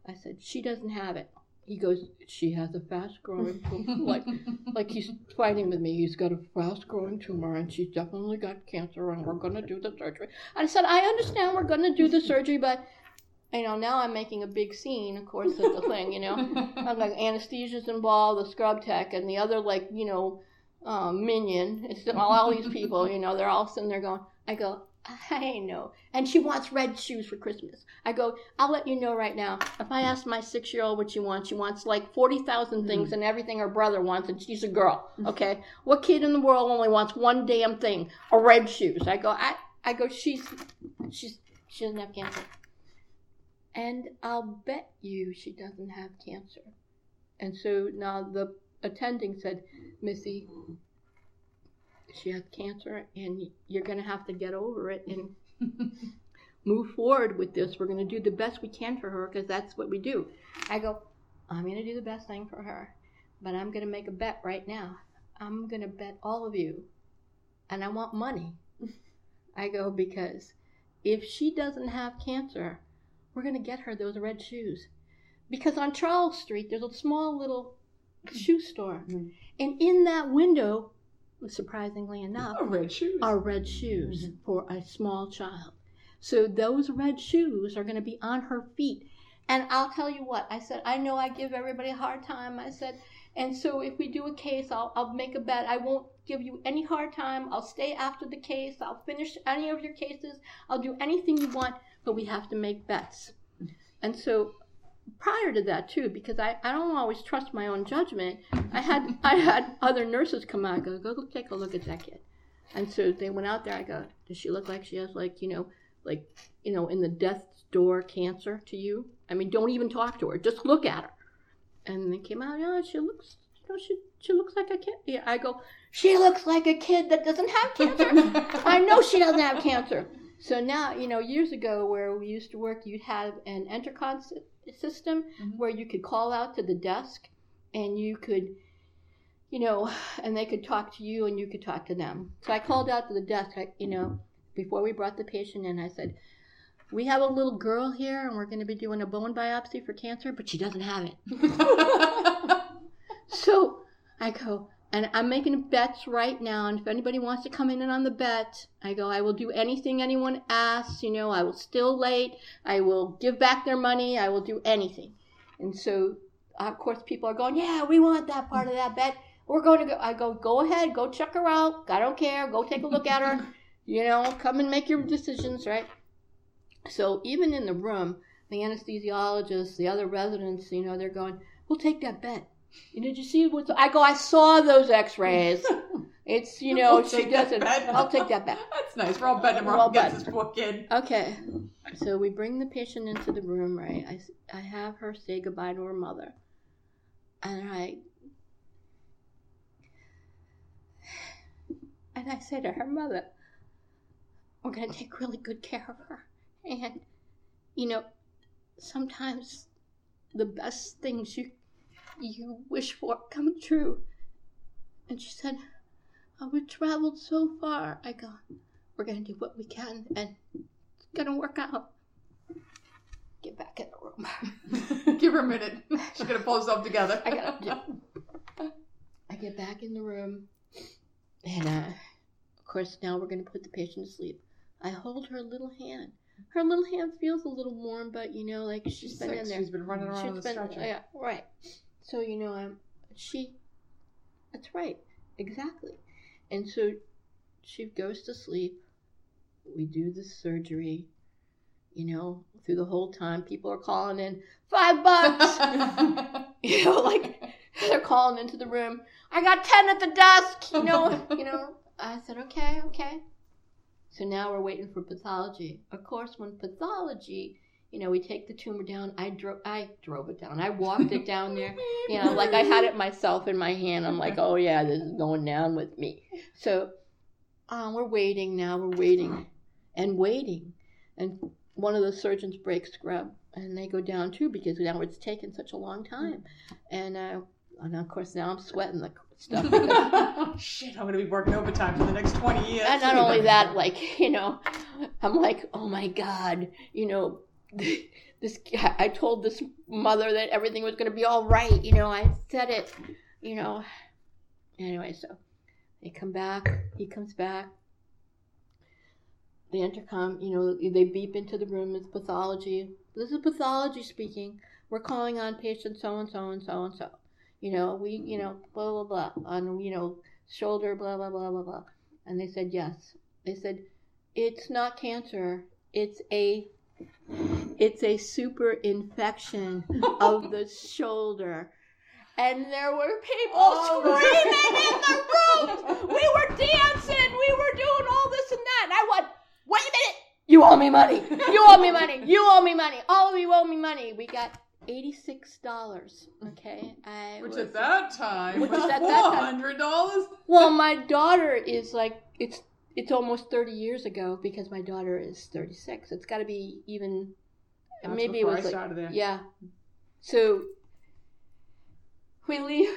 I said, she doesn't have it. He goes, she has a fast growing tumor. like, like he's fighting with me. He's got a fast growing tumor and she's definitely got cancer and we're going to do the surgery. I said, I understand we're going to do the surgery, but you know, now I'm making a big scene, of course, at the thing, you know. I'm like anesthesia's involved, the scrub tech, and the other like you know um, minion. It's all, all these people, you know. They're all sitting there going. I go, I know. And she wants red shoes for Christmas. I go, I'll let you know right now. If I ask my six year old what she wants, she wants like forty thousand hmm. things and everything her brother wants, and she's a girl. Hmm. Okay, what kid in the world only wants one damn thing? A red shoes. I go, I, I go. She's, she's, she doesn't have cancer. And I'll bet you she doesn't have cancer. And so now the attending said, Missy, she has cancer and you're going to have to get over it and move forward with this. We're going to do the best we can for her because that's what we do. I go, I'm going to do the best thing for her, but I'm going to make a bet right now. I'm going to bet all of you, and I want money. I go, because if she doesn't have cancer, we're going to get her those red shoes. Because on Charles Street, there's a small little shoe store. Mhm. And in that window, surprisingly enough, Oh, red shoes. are red shoes mm-hmm. for a small child. So those red shoes are going to be on her feet. And I'll tell you what, I said, I know I give everybody a hard time. I said, and so if we do a case, I'll, I'll make a bet. I won't give you any hard time. I'll stay after the case. I'll finish any of your cases. I'll do anything you want, but we have to make bets. Mm-hmm. And so prior to that too, because I, I don't always trust my own judgment, I had I had other nurses come out, go, go take a look at that kid. And so they went out there. I go, does she look like she has like you know like, you know, in the death's door cancer to you. I mean, don't even talk to her. Just look at her. And they came out, yeah, she looks, you know, she, she looks like a kid. Yeah, I go, she looks like a kid that doesn't have cancer. I know she doesn't have cancer. So now, you know, years ago where we used to work, you'd have an intercom sy- system Mhm. where you could call out to the desk and you could, you know, and they could talk to you and you could talk to them. So I called out to the desk, I, you know, before we brought the patient in, I said, we have a little girl here and we're going to be doing a bone biopsy for cancer, but she doesn't have it. So I go, and I'm making bets right now. And if anybody wants to come in and on the bet, I go, I will do anything anyone asks. You know, I will still late. I will give back their money. I will do anything. And so, of course, people are going, yeah, we want that part of that bet. We're going to go. I go, go ahead, go check her out. I don't care. Go take a look at her. You know, come and make your decisions, right? So even in the room, the anesthesiologist, the other residents, you know, they're going, we'll take that bet. Did you see what's? I go, I saw those X-rays. It's you know, We'll she doesn't. I'll take that back. That's nice. We're all betting We're all up gets betting. his poor kid. Okay, so we bring the patient into the room, right? I I have her say goodbye to her mother, and I and I say to her mother, "We're gonna take really good care of her, and you know, sometimes the best things you you wish for come true." And she said, "Oh, we traveled so far." I go, "We're gonna do what we can, and it's gonna work out." Get back in the room. Give her a minute. She's gonna pull herself together. I gotta. I get back in the room, and uh, of course now we're gonna put the patient to sleep. I hold her little hand. Her little hand feels a little warm, but you know, like she's been in there. She's been running around on the been, stretcher. yeah, right. So you know, um, she. That's right, exactly. And so, she goes to sleep. We do the surgery. You know, through the whole time, people are calling in five bucks. you know, like they're calling into the room. I got ten at the desk. You know, you know. I said, okay, okay. So now we're waiting for pathology. Of course, when pathology, you know, we take the tumor down. I drove, I drove it down. I walked it down there. You know, like I had it myself in my hand. I'm like, oh yeah, this is going down with me. So, um, we're waiting now. We're waiting and waiting, and one of the surgeons breaks scrub, and they go down too because now it's taken such a long time, and uh, and of course now I'm sweating the stuff. Shit, I'm gonna be working overtime for the next twenty years. and not only that, like you know, I'm like, oh my god, you know, this. I told this mother that everything was going to be all right. You know, I said it. You know. Anyway, so they come back. He comes back. The intercom, you know, they beep into the room. It's pathology. This is pathology speaking. We're calling on patient so and so and so and so. You know, we, you know, blah blah blah on, you know, shoulder, blah blah blah blah blah. And they said yes. They said it's not cancer. It's a it's a super infection of the shoulder. And there were people Oh, screaming in the room. We were dancing. We were doing all this and that. And I went, wait a minute. You owe me money. You owe me money. You owe me money. All of you owe me money. We got eighty-six dollars. Okay, I Which was- at that time Which was at that time- four hundred dollars. well, my daughter is like it's it's almost thirty years ago because my daughter is thirty-six. It's got to be even. maybe it was I like yeah. So we leave.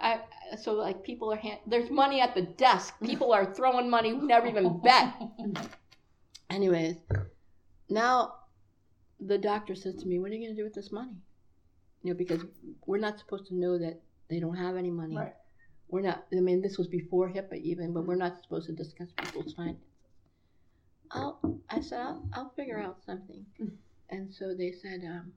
I so like people are hand, there's money at the desk. People are throwing money we never even bet. Anyways, now the doctor says to me, "What are you going to do with this money?" You know, because we're not supposed to know that they don't have any money. Right. We're not. I mean, this was before HIPAA even, but we're not supposed to discuss people's finances. I'll, I said, I'll, I'll figure out something. And so they said, um,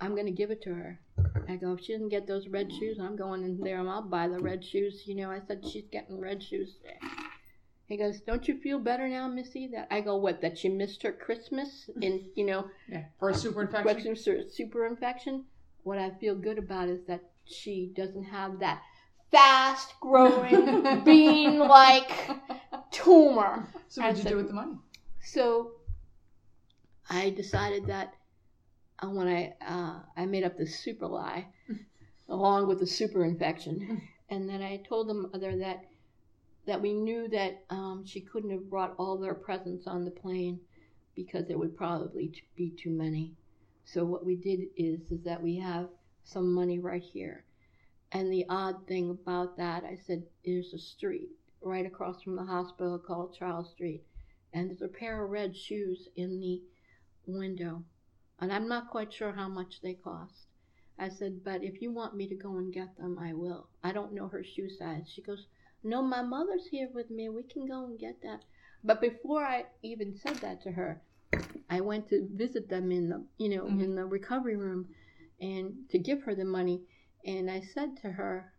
I'm going to give it to her. I go, if she doesn't get those red shoes, I'm going in there and I'll buy the red shoes. You know, I said, she's getting red shoes. He goes, don't you feel better now, Missy? That I go, what? That she missed her Christmas and you know, Yeah, for a super infection. Super infection. What I feel good about is that she doesn't have that fast growing bean like tumor. So what'd you said- do with the money? So I decided that when I uh, I made up this super lie, along with the super infection, and then I told them other that that we knew that um, she couldn't have brought all their presents on the plane because there would probably be too many. So what we did is is that we have some money right here. And the odd thing about that, I said, there's a street right across from the hospital called Charles Street, and there's a pair of red shoes in the window, and I'm not quite sure how much they cost. I said, but if you want me to go and get them, I will. I don't know her shoe size. She goes, no, my mother's here with me. We can go and get that. But before I even said that to her, I went to visit them in the, you know, Mhm. in the recovery room, and to give her the money. And I said to her,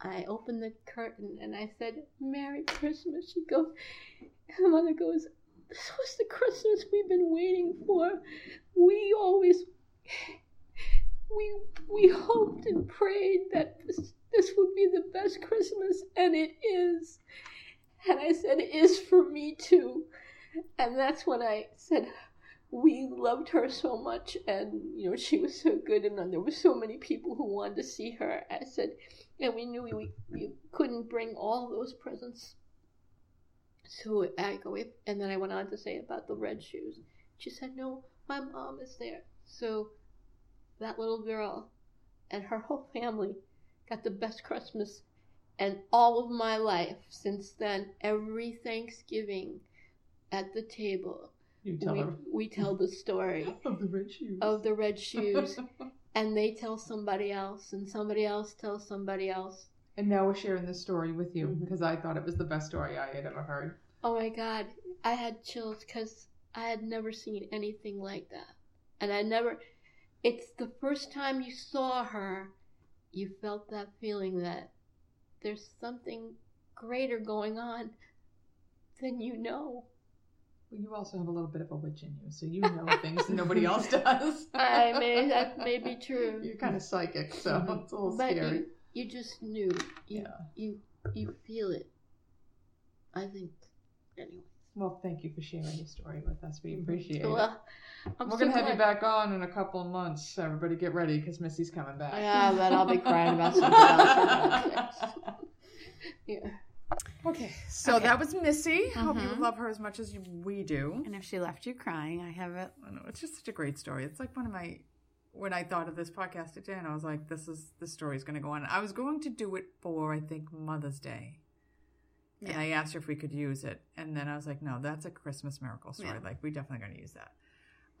I opened the curtain and I said, Merry Christmas. She goes, her mother goes, This was the Christmas we've been waiting for. We always, we, we hoped and prayed that this, this would be the best Christmas, and it is. And I said, It is for me too. And that's when I said, we loved her so much and you know she was so good and there were so many people who wanted to see her i said and we knew we, we couldn't bring all those presents. So i go and then i went on to say about the red shoes. She said no my mom is there. So that little girl and her whole family got the best christmas and all of my life. Since then every thanksgiving at the table You tell we, her. we tell the story Of the red shoes. of the red shoes and they tell somebody else and somebody else tells somebody else and now we're sharing this story with you mm-hmm. because I thought it was the best story I had ever heard. oh my god i had chills because i had never seen anything like that and i never it's the first time you saw her you felt that feeling that there's something greater going on than you know Well, you also have a little bit of a witch in you, so you know things nobody else does. i may that may be true You're kind of psychic, so Mhm. it's a little but scary. you, you just knew you, Yeah. you you feel it i think anyway Well, thank you for sharing your story with us. We appreciate it. I'm We're so gonna have you back on in a couple of months. Everybody, get ready because Missy's coming back. Yeah, but I'll be crying about something else. yeah. Okay, so Okay. that was Missy. I hope you Mhm. love her as much as you, we do. And if she left you crying, I have it. I know it's just such a great story. It's like one of my when I thought of this podcast today, and I was like, "This is this story's going to go on." I was going to do it for I think Mother's Day, and I asked her if we could use it, and then I was like, "No, that's a Christmas miracle story. Yeah. Like, we definitely going to use that."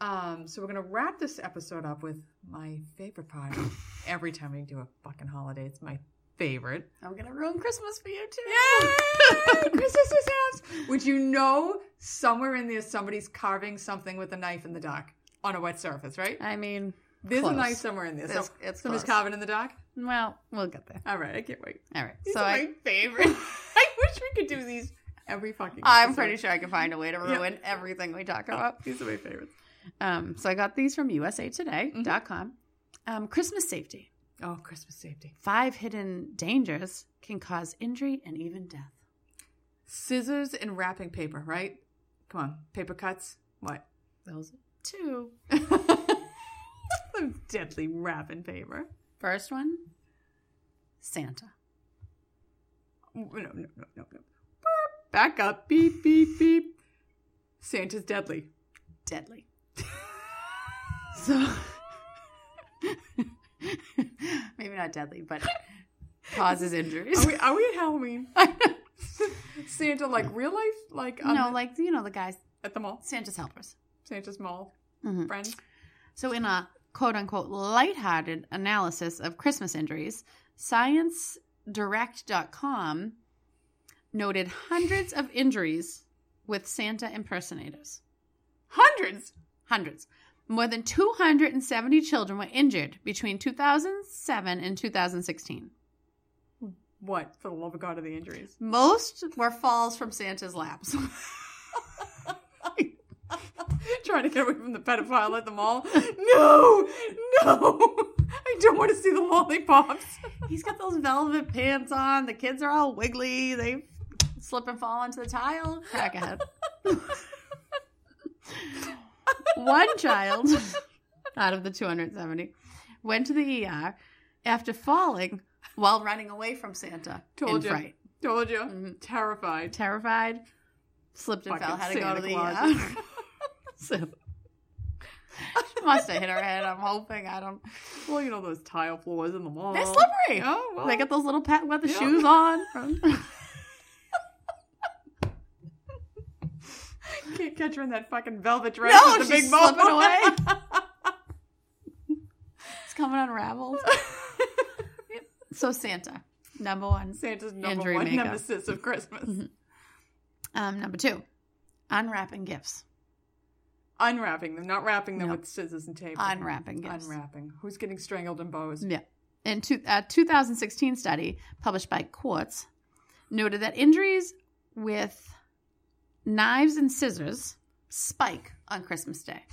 Um, so we're going to wrap this episode up with my favorite part. Every time we do a fucking holiday, it's my favorite. I'm gonna ruin Christmas for you too. Yay! Christmas is house. Would you know somewhere in there somebody's carving something with a knife in the dark on a wet surface, right? I mean, There's Close. a knife somewhere in there. So It's- it's somebody's close. carving in the dark. well, we'll get there. All right, I can't wait. All right. These so are I, my favorite. I wish we could do these every fucking. I'm episode. pretty sure I can find a way to Yeah. ruin everything we talk about. These are my favorites. Um, so I got these from usatoday.com. Um, Christmas safety. Oh, Christmas safety. Five hidden dangers can cause injury and even death. Scissors and wrapping paper, right? Come on, paper cuts. What? Those are two. deadly wrapping paper. First one, Santa. No, no, no, no, no. Burp. Back up. Beep, beep, beep. Santa's deadly. Deadly. so, maybe not deadly, but causes injuries. Are we, are we at Halloween? Santa, like real life? Like on no, like, you know, the guys, at the mall? Santa's helpers. Santa's mall Mhm. friends? So, in a quote unquote lighthearted analysis of Christmas injuries, ScienceDirect.com noted hundreds of injuries with Santa impersonators. Hundreds. Hundreds. More than 270 children were injured between 2007 and 2016. What, for the love of God, are the injuries? Most were falls from Santa's laps. Trying to get away from the pedophile at the mall? No! No! I don't want to see the lollipops. He's got those velvet pants on. The kids are all wiggly. They slip and fall onto the tile. Crack ahead. one child out of the 270 went to the ER after falling while running away from Santa Told in you. fright. Told you. Mhm. Terrified. Terrified, slipped and Fucking fell, had to go to the Claus. ER. so she must have hit her head. I'm hoping. I don't. Well, you know those tile floors in the mall. They're slippery. Oh, well. They got those little pat with the Yeah. shoes on. Can't catch her in that fucking velvet dress No, with the she's big bow. slipping away. it's coming unraveled. So Santa, number one. Santa's number Injury one makeup. nemesis of Christmas. Mhm. Um, number two, unwrapping gifts. Unwrapping them, not wrapping them No. with scissors and tape. Unwrapping gifts. Unwrapping. Who's getting strangled in bows? Yeah. In two, a 2016 study published by Quartz noted that injuries with knives and scissors spike on Christmas Day.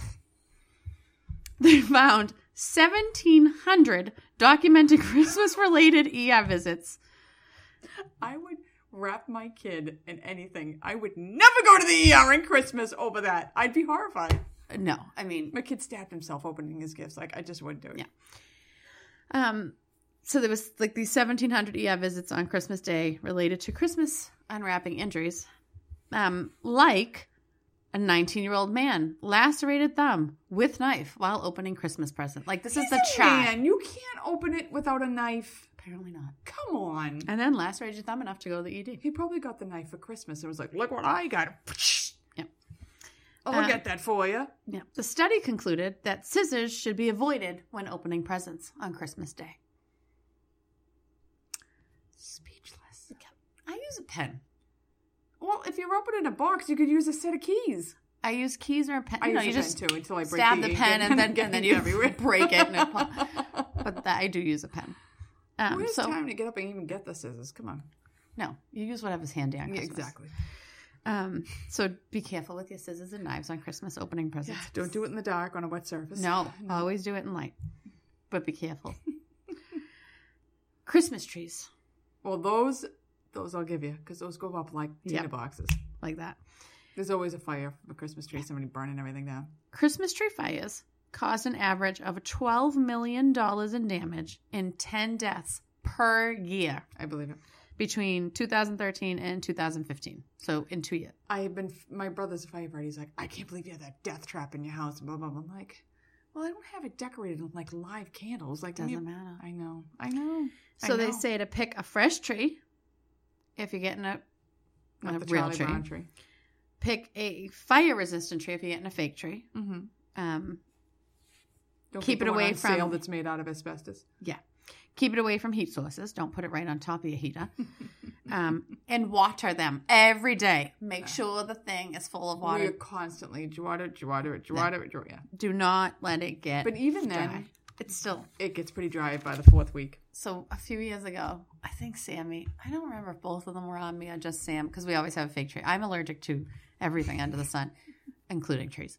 They found 1,700 documented Christmas related ER visits. I would wrap my kid in anything. I would never go to the ER in Christmas over that. I'd be horrified. No, I mean, My kid stabbed himself opening his gifts. Like I just wouldn't do it. Yeah. Um, so there was like these 1,700 ER visits on Christmas Day related to Christmas unwrapping injuries, um, like a 19 year old man lacerated thumb with knife while opening Christmas present. Like this is the a child. man. You can't open it without a knife. Apparently not. Come on. And then lacerated your thumb enough to go to the ED. He probably got the knife for Christmas and was like, "Look what I got." Yeah. I'll Uh, get that for you. Yeah. The study concluded that scissors should be avoided when opening presents on Christmas Day. Speechless. I use a pen. Well, if you're opening a box, you could use a set of keys. I use keys or a pen. I know, use you a just pen too until I break stab the, the pen and, and then get and then you everywhere. break it. But that, I do use a pen. Um, Where's so time to get up and even get the scissors? Come on. no, you use whatever's handy on Yeah, Christmas. exactly. Um, so be careful with your scissors and knives on Christmas opening Yeah, presents. don't do it in the dark on a wet surface. No, always do it in light, but be careful. Christmas trees Well, those those I'll give you because those go up like Yep. boxes. like that. There's always a fire for a Christmas tree. Somebody burning everything down. Christmas tree fires caused an average of $12 million in damage and 10 deaths per year I believe it. between 2013 and 2015. So in two years. I have been. My brother's a firefighter. He's like, I can't believe you have that death trap in your house. Blah blah. blah. I'm like, well, I don't have it decorated with like live candles. Like, Doesn't you- matter. I know. I know. So I they say to pick a fresh tree if you're getting a, Not a the real Charlie tree. Brown tree. Pick a fire resistant tree if you're getting a fake tree. Mm-hmm. Um, Don't Keep it the one away on from- sale that's made out of asbestos. yeah. Keep it away from heat sources. Don't put it right on top of your heater. um, and water them every day. Make sure the thing is full of We're water. constantly do you water it, do you water it, water it, yeah. Do not let it get But even dry. then, It's still it gets pretty dry by the fourth week. so a few years ago, I think Sammy, I don't remember if both of them were on me or just Sam, because we always have a fake tree. I'm allergic to everything under the sun, including trees.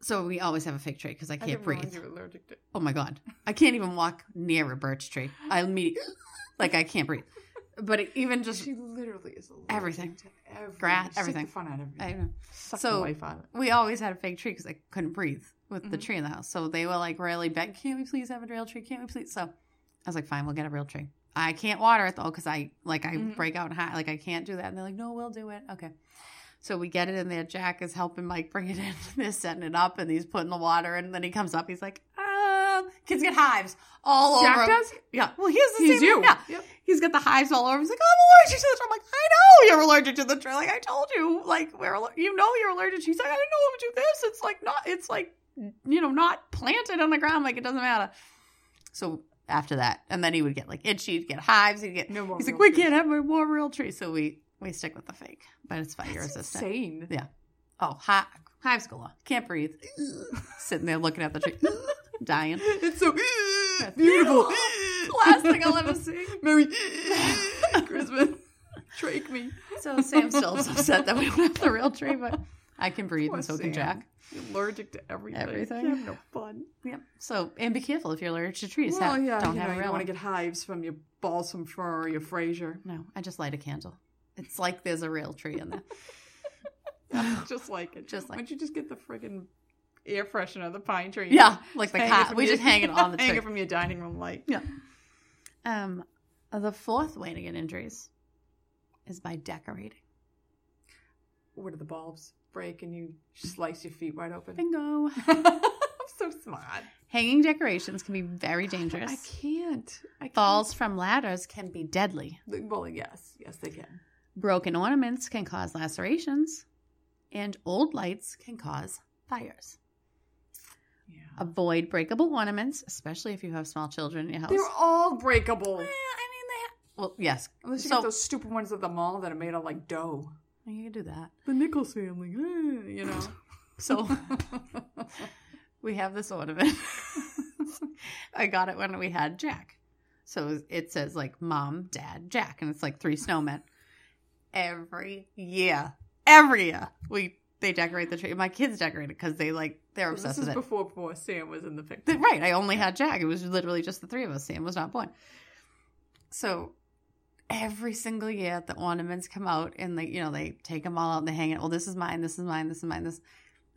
So we always have a fake tree because I I can't breathe. you were allergic to. Oh my god, I can't even walk near a birch tree. I immediately like I can't breathe. But it, even just She literally is allergic Everything. to everything. Grass, everything. Fun out of I know. Suck So- the life out of it. we always had a fake tree because I couldn't breathe with the Mhm. tree in the house. So they were like really begging, "Can't we please have a real tree? Can't we please?" So I was like, "Fine, we'll get a real tree." I can't water it though because I like I Mhm. break out in high, like I can't do that. And they're like, "No, we'll do it." Okay. So we get it in there. Jack is helping Mike bring it in. They're setting it up, and he's putting the water in. And then he comes up. He's like, um, kids get hives all over. Jack does? Yeah. Well, he has the He's same you. Yeah. Yep. He's got the hives all over. He's like, oh, I'm allergic to the tree. I'm like, I know you're allergic to the tree. Like I told you, like we're you know you're allergic. She's like, I didn't know it would do this. It's like not. It's like you know not planted on the ground. Like it doesn't matter. So after that, and then he would get like itchy, he'd get hives. He'd get. No more He's like, we trees. can't have more real trees. So we we stick with the fake, but it's fire That's resistant. insane. Yeah. Oh, hi, hives galore. Can't breathe. Sitting there looking at the tree, dying. It's so beautiful. Last thing I'll ever see. Merry Christmas. Drake me. So Sam still is upset that we don't have the real tree, but I can breathe Poor and so can Jack. You're allergic to everything. Everything. You have no fun. Yep. So and be careful if you're allergic to trees. Well, yeah, don't you have know, a you real don't want to get hives from your balsam fir or your Fraser. No, I just light a candle. It's like there's a real tree in there. just like it. Just like- Why don't you just get the friggin' air freshener, of the pine tree. Yeah, like the cat. We your- just hang it on the hang it from your dining room light. Yeah. Um, the fourth way to get injuries is by decorating. Where do the bulbs break and you slice your feet wide open? Bingo. I'm so smart. Hanging decorations can be very dangerous. I can't. I can't. Falls from ladders can be deadly. Well, yes, yes, they can. Broken ornaments can cause lacerations, and old lights can cause fires. Yeah. Avoid breakable ornaments, especially if you have small children in your house. They're all breakable. Eh, I mean, they. Ha- well, yes. Unless you So- get those stupid ones at the mall that are made of like dough. You can do that. The Nichols family, eh, you know. So we have this ornament. I got it when we had Jack. So it says like mom, dad, Jack, and it's like three snowmen. Every year, every year we they decorate the tree. My kids decorate it because they like they're obsessed this is with it. before before Sam was in the picture. Right, I only had Jack. It was literally just the three of us. Sam was not born. So every single year the ornaments come out and they you know they take them all out and they hang it. Well, this is mine. This is mine. This is mine. This.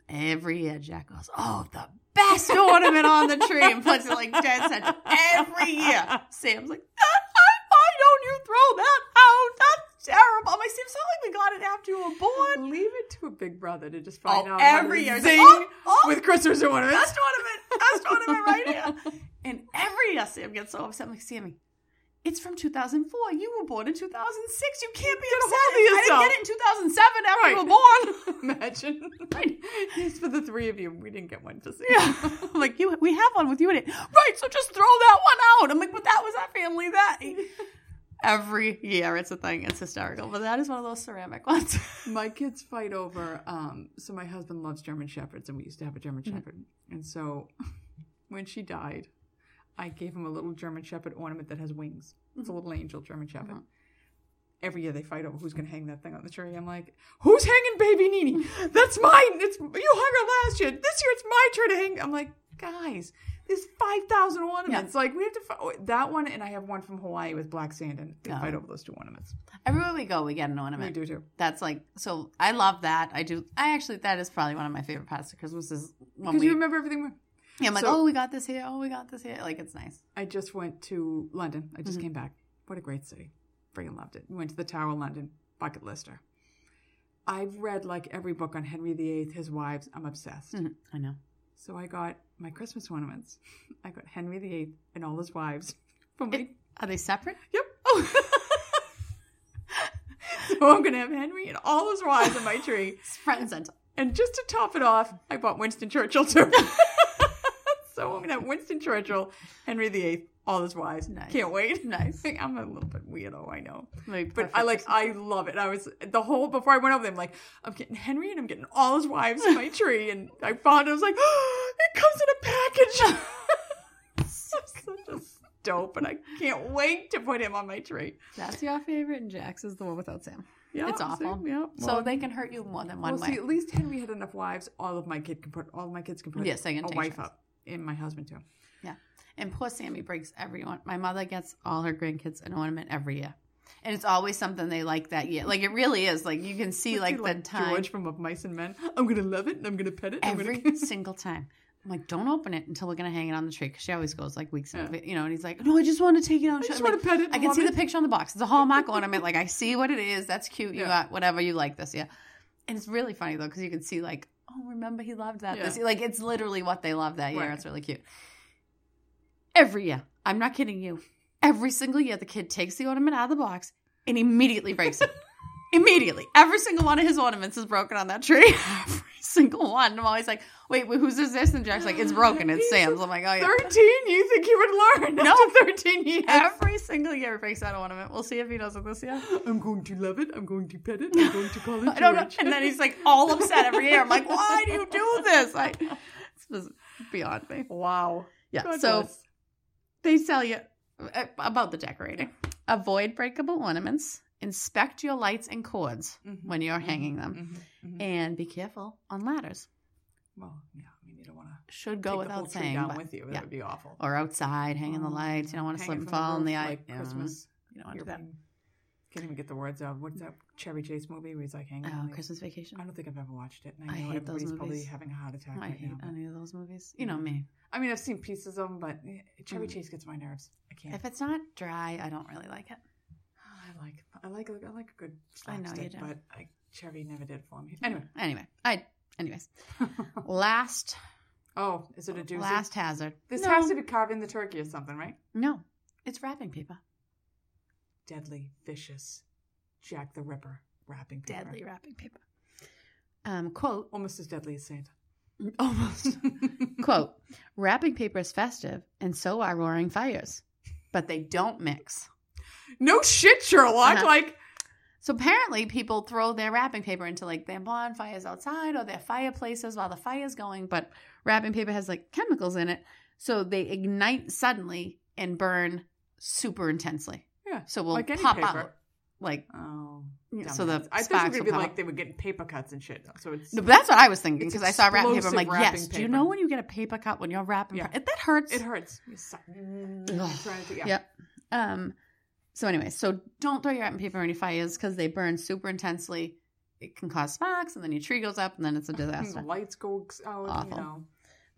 Every year Jack goes, oh, the best ornament on the tree, and puts it like dead center. Every year, Sam's like, why, why don't you throw that out? That's terrible. I'm like, Sam, it's not like we got it after you were born. Leave it to a big brother to just find Oh, out every year. Like, oh, oh, with Christmas ornaments. best ornament, best ornament right here. And every year Sam gets so upset. I'm like, Sammy, it's from 2004. You were born in 2006. You can't be Get a upset. I didn't get it in 2007 after Right. you were born. Imagine. Right. It's for the three of you. We didn't get one for Sam. Yeah. Like, you, we have one with you in it. Right, so just throw that one out. I'm like, but that was our family that. Every year it's a thing. It's hysterical. But that is one of those ceramic ones. my kids fight over um so my husband loves german shepherds and we used to have a german Mhm. shepherd and so when she died i gave him a little german shepherd ornament that has wings it's a little angel german shepherd Mhm. every year they fight over who's going to hang that thing on the tree i'm like who's hanging baby nini that's mine it's you hung her last year this year it's my turn to hang i'm like guys there's 5000 ornaments like we have to fi- that one and i have one from hawaii with black sand and they Oh. fight over those two ornaments Everywhere we go, we get an ornament. we do too That's like so. I love that. I do. I actually that is probably one of my favorite parts of Christmas is when because we. you remember everything yeah, I'm like, so- oh, we got this here. Oh, we got this here. Like it's nice. I just went to London. I just Mhm. came back. What a great city. Friggin' loved it. Went to the Tower of London. Bucket lister. I've read like every book on Henry VIII, his wives. I'm obsessed. Mhm. I know. So I got my Christmas ornaments. I got Henry VIII and all his wives. For It- Are they separate? yep. Oh. so I'm gonna have Henry and all his wives on my tree. It's front and center. And just to top it off, I bought Winston Churchill too. So I'm gonna have Winston Churchill, Henry VIII, all his wives. Nice. Can't wait. Nice. I'm a little bit weirdo, I know, Maybe but I like I love it. I was the whole before I went over there. I'm like, I'm getting Henry and I'm getting all his wives in my tree, and I found it. I was like, oh, it comes in a package. Such a dope, and I can't wait to put him on my tree. That's your favorite, and Jack's is the one without Sam. Yeah, It's awful. Yeah. So they can hurt you more than one well, way. see, at least Henry had enough wives. All of my kid can put all of my kids can put Yes, can a wife up, and my husband too. Yeah. And poor Sammy breaks everyone. My mother gets all her grandkids an ornament every year. And it's always something they like that year. Like it really is. Like you can see What's like the time George from Of Mice and Men. I'm gonna love it and I'm gonna pet it. Every gonna... single time. I'm like, don't open it until we're gonna hang it on the tree because she always goes like weeks, Yeah. you know. And he's like, no, I just want to take it out. I just it." I'm want like, to pet it. I can see it. the picture on the box. It's a Hallmark ornament. Like I see what it is. That's cute. You Yeah. got whatever you like this. Yeah. And it's really funny though because you can see like, oh, remember he loved that. Yeah. This. Like it's literally what they love that year. Right. It's really cute. Every year, I'm not kidding you. Every single year, the kid takes the ornament out of the box and immediately breaks it. immediately, every single one of his ornaments is broken on that tree. Single one. I'm always like, wait, wait whose is this? And Jack's like, it's broken. It's Sam's. I'm like, oh yeah. 13? You think he would learn? No. After 13 years. Every single year breaks that ornament. We'll see if he does it this year. I'm going to love it. I'm going to pet it. I'm going to call it I don't know. And then he's like all upset every year. I'm like, why do you do this? I, it's just beyond me. wow. Yeah. God so bless. they tell you uh, about the decorating. Avoid breakable ornaments. Inspect your lights and cords Mhm, when you're mhm, hanging them. mhm, mhm. And be careful on ladders. Well, yeah. I mean, you don't want to Should take go the whole without tree saying. down but- with you. That yeah. would be awful. Or outside hanging the Oh, lights. You don't want to slip and fall in the eye. like Yeah. Christmas. You don't want to do that. Can't even get the words out. What's that Chevy Chase movie where he's like hanging? Oh, Christmas Vacation. I don't think I've ever watched it. And I I know hate those everybody's probably having a heart attack I right hate now. any of those movies. You know me. I mean, I've seen pieces of them, but eh, Chevy Mm. Chase gets my nerves. I can't. If it's not dry, I don't really like it. I like, I like, a good I know you do. but I, Chevy never did for me. Anyway, Anyway, I. Anyways, last oh, is it a doozy? last hazard. this no, has to be carving the turkey or something, right? no, it's wrapping paper. Deadly, vicious, Jack the Ripper wrapping paper. Deadly wrapping paper. Um, quote almost as deadly as Santa. almost quote wrapping paper is festive, and so are roaring fires, but they don't mix. No shit, Sherlock. Uh-huh. Like, So apparently, people throw their wrapping paper into like their bonfires outside or their fireplaces while the fire's going, but wrapping paper has like chemicals in it, so they ignite suddenly and burn super intensely. yeah, So we'll like pop paper. out like. Oh, So the. I thought sparks you were will gonna be like up. they were getting paper cuts and shit. So it's No, but that's what I was thinking because I saw wrapping paper. I'm like, yes. wrapping Do you know when you get a paper cut when you're wrapping? Yeah. pa- that hurts. it hurts. You suck. Ugh. You're trying to- yeah. Yep. Um. So anyway, so don't throw your wrapping paper in your fires because they burn super intensely. It can cause sparks, and then your tree goes up, and then it's a disaster. lights go out. Awful. You know,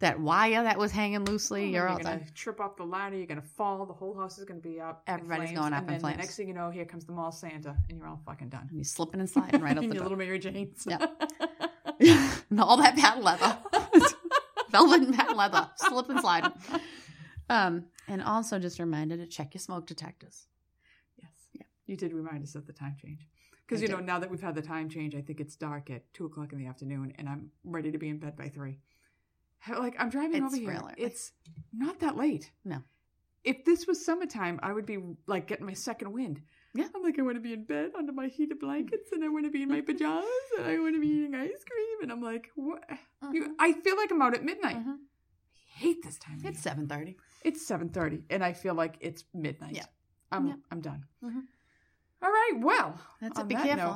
that wire that was hanging loosely, Oh, you're all gonna done. trip off the ladder. You're gonna fall. The whole house is gonna be up. in Everybody's flames, going up and in then flames. The next thing you know, here comes the mall Santa, and you're all fucking done. And you're slipping and sliding right out in the your door. little Mary Janes. Yep. and all that patent leather, velvet and patent leather, slip and slide. Um, and also just a reminder to check your smoke detectors. You did remind us of the time change. Because, you know, now that we've had the time change, I think it's dark at 2 o'clock in the afternoon and I'm ready to be in bed by 3. Like, I'm driving It's over here. early. It's not that late. No. If this was summertime, I would be like getting my second wind. Yeah. I'm like, I want to be in bed under my heated blankets and I want to be in my pajamas and I want to be eating ice cream. And I'm like, what? You, I feel like I'm out at midnight. Mhm. I hate this time It's seven thirty. It's seven thirty, and I feel like it's midnight. Yeah. I'm Yeah. I'm done. Mhm. All right. Well, That's it. Be that careful.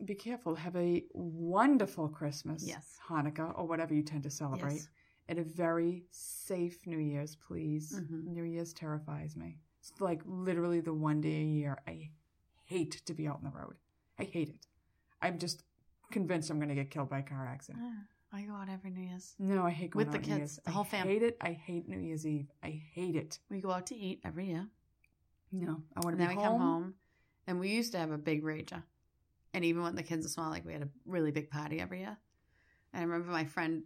note, be careful. Have a wonderful Christmas, Yes. Hanukkah, or whatever you tend to celebrate, Yes. and a very safe New Year's, please. Mhm. New Year's terrifies me. It's like literally the one day a year I hate to be out on the road. I hate it. I'm just convinced I'm going to get killed by a car accident. Ah, I go out every New Year's. No, I hate going With the New kids, Year's. the whole family. I hate it. I hate New Year's Eve. I hate it. We go out to eat every year. No, I want And to then be we come home. And we used to have a big rager. And even when the kids were small, like we had a really big party every year. And I remember my friend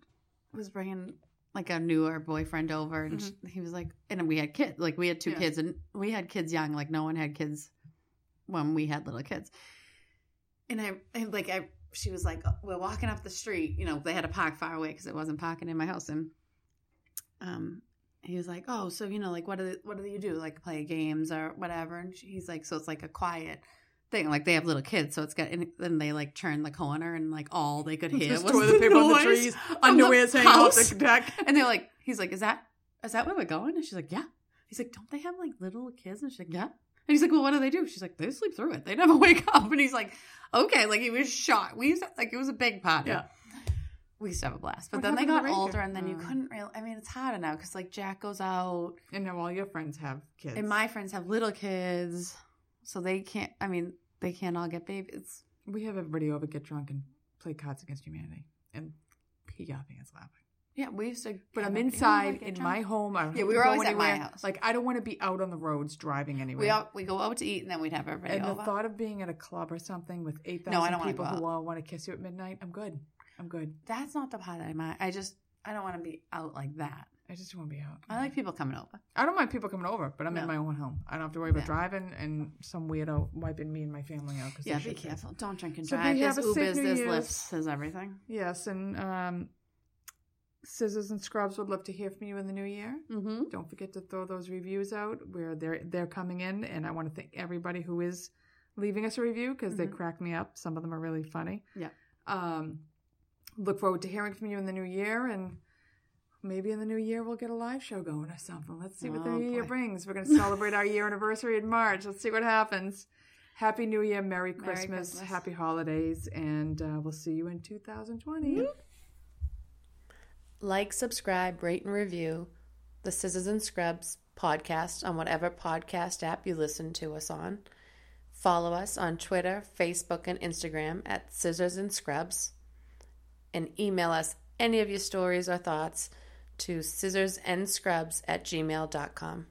was bringing like a newer boyfriend over, and sh he was like, and we had kids, like we had two Yeah. kids, and we had kids young, like no one had kids when we had little kids. And I, and like I, she was like, we're walking up the street, you know, they had to park far away because it wasn't parking in my house, and um, he was like, "Oh, so you know, like, what do what do you do? Like, play games or whatever?" And he's like, "So it's like a quiet thing. Like they have little kids, so it's got." And then they like turn the corner, and like all they could hear was toilet the paper on the noise trees, underwear's hanging off the deck. And they're like, "He's like, is that is that where we're going?" And she's like, "Yeah." He's like, "Don't they have like little kids?" And she's like, "Yeah." And he's like, "Well, what do they do?" She's like, "They sleep through it. They never wake up." And he's like, "Okay." Like he was shocked. We used to, like it was a big party. Yeah. We used to have a blast, but What then they got the older, and then you Oh. couldn't really. I mean, it's harder now because like Jack goes out, And now all your friends have kids. and my friends have little kids, so they can't. I mean, they can't all get babies. we have everybody over, get drunk, and play Cards Against Humanity, and pee our pants laughing. Yeah, we used to. But I'm inside in drunk. my home. I Yeah, we were always at my house. Like I don't want to be out on the roads driving anywhere. We all, we go out to eat, and then we'd have everybody and the thought of being at a club or something with eight thousand No, I thousand don't wanna people who all want to kiss you at midnight, I'm good. I'm good. That's not the part I mind. I just I don't want to be out like that. I just want to be out. I like people coming over. I don't mind people coming over, but I'm No. in my own home. I don't have to worry about Yeah. driving and some weirdo wiping me and my family out. Cause Yeah, they be careful. Don't drink and So drive. There's have a safe Ubers, there's Year's. Lyfts, there's everything. Yes, and um, Scissors and Scrubs would love to hear from you in the new year. Mm-hmm. Don't forget to throw those reviews out where they're they're coming in, and I want to thank everybody who is leaving us a review because they Mhm. crack me up. Some of them are really funny. Yeah. Um, look forward to hearing from you in the new year, and maybe in the new year we'll get a live show going or something. Let's see what the Oh, new year brings. We're going to celebrate our year anniversary in March. Let's see what happens. Happy New Year, Merry Christmas, Christmas. Happy Holidays, and uh, we'll see you in 2020. Like, subscribe, rate, and review the Scissors and Scrubs podcast on whatever podcast app you listen to us on. Follow us on Twitter, Facebook, and Instagram at Scissors and Scrubs. And email us any of your stories or thoughts to scissorsandscrubs at gmail.com.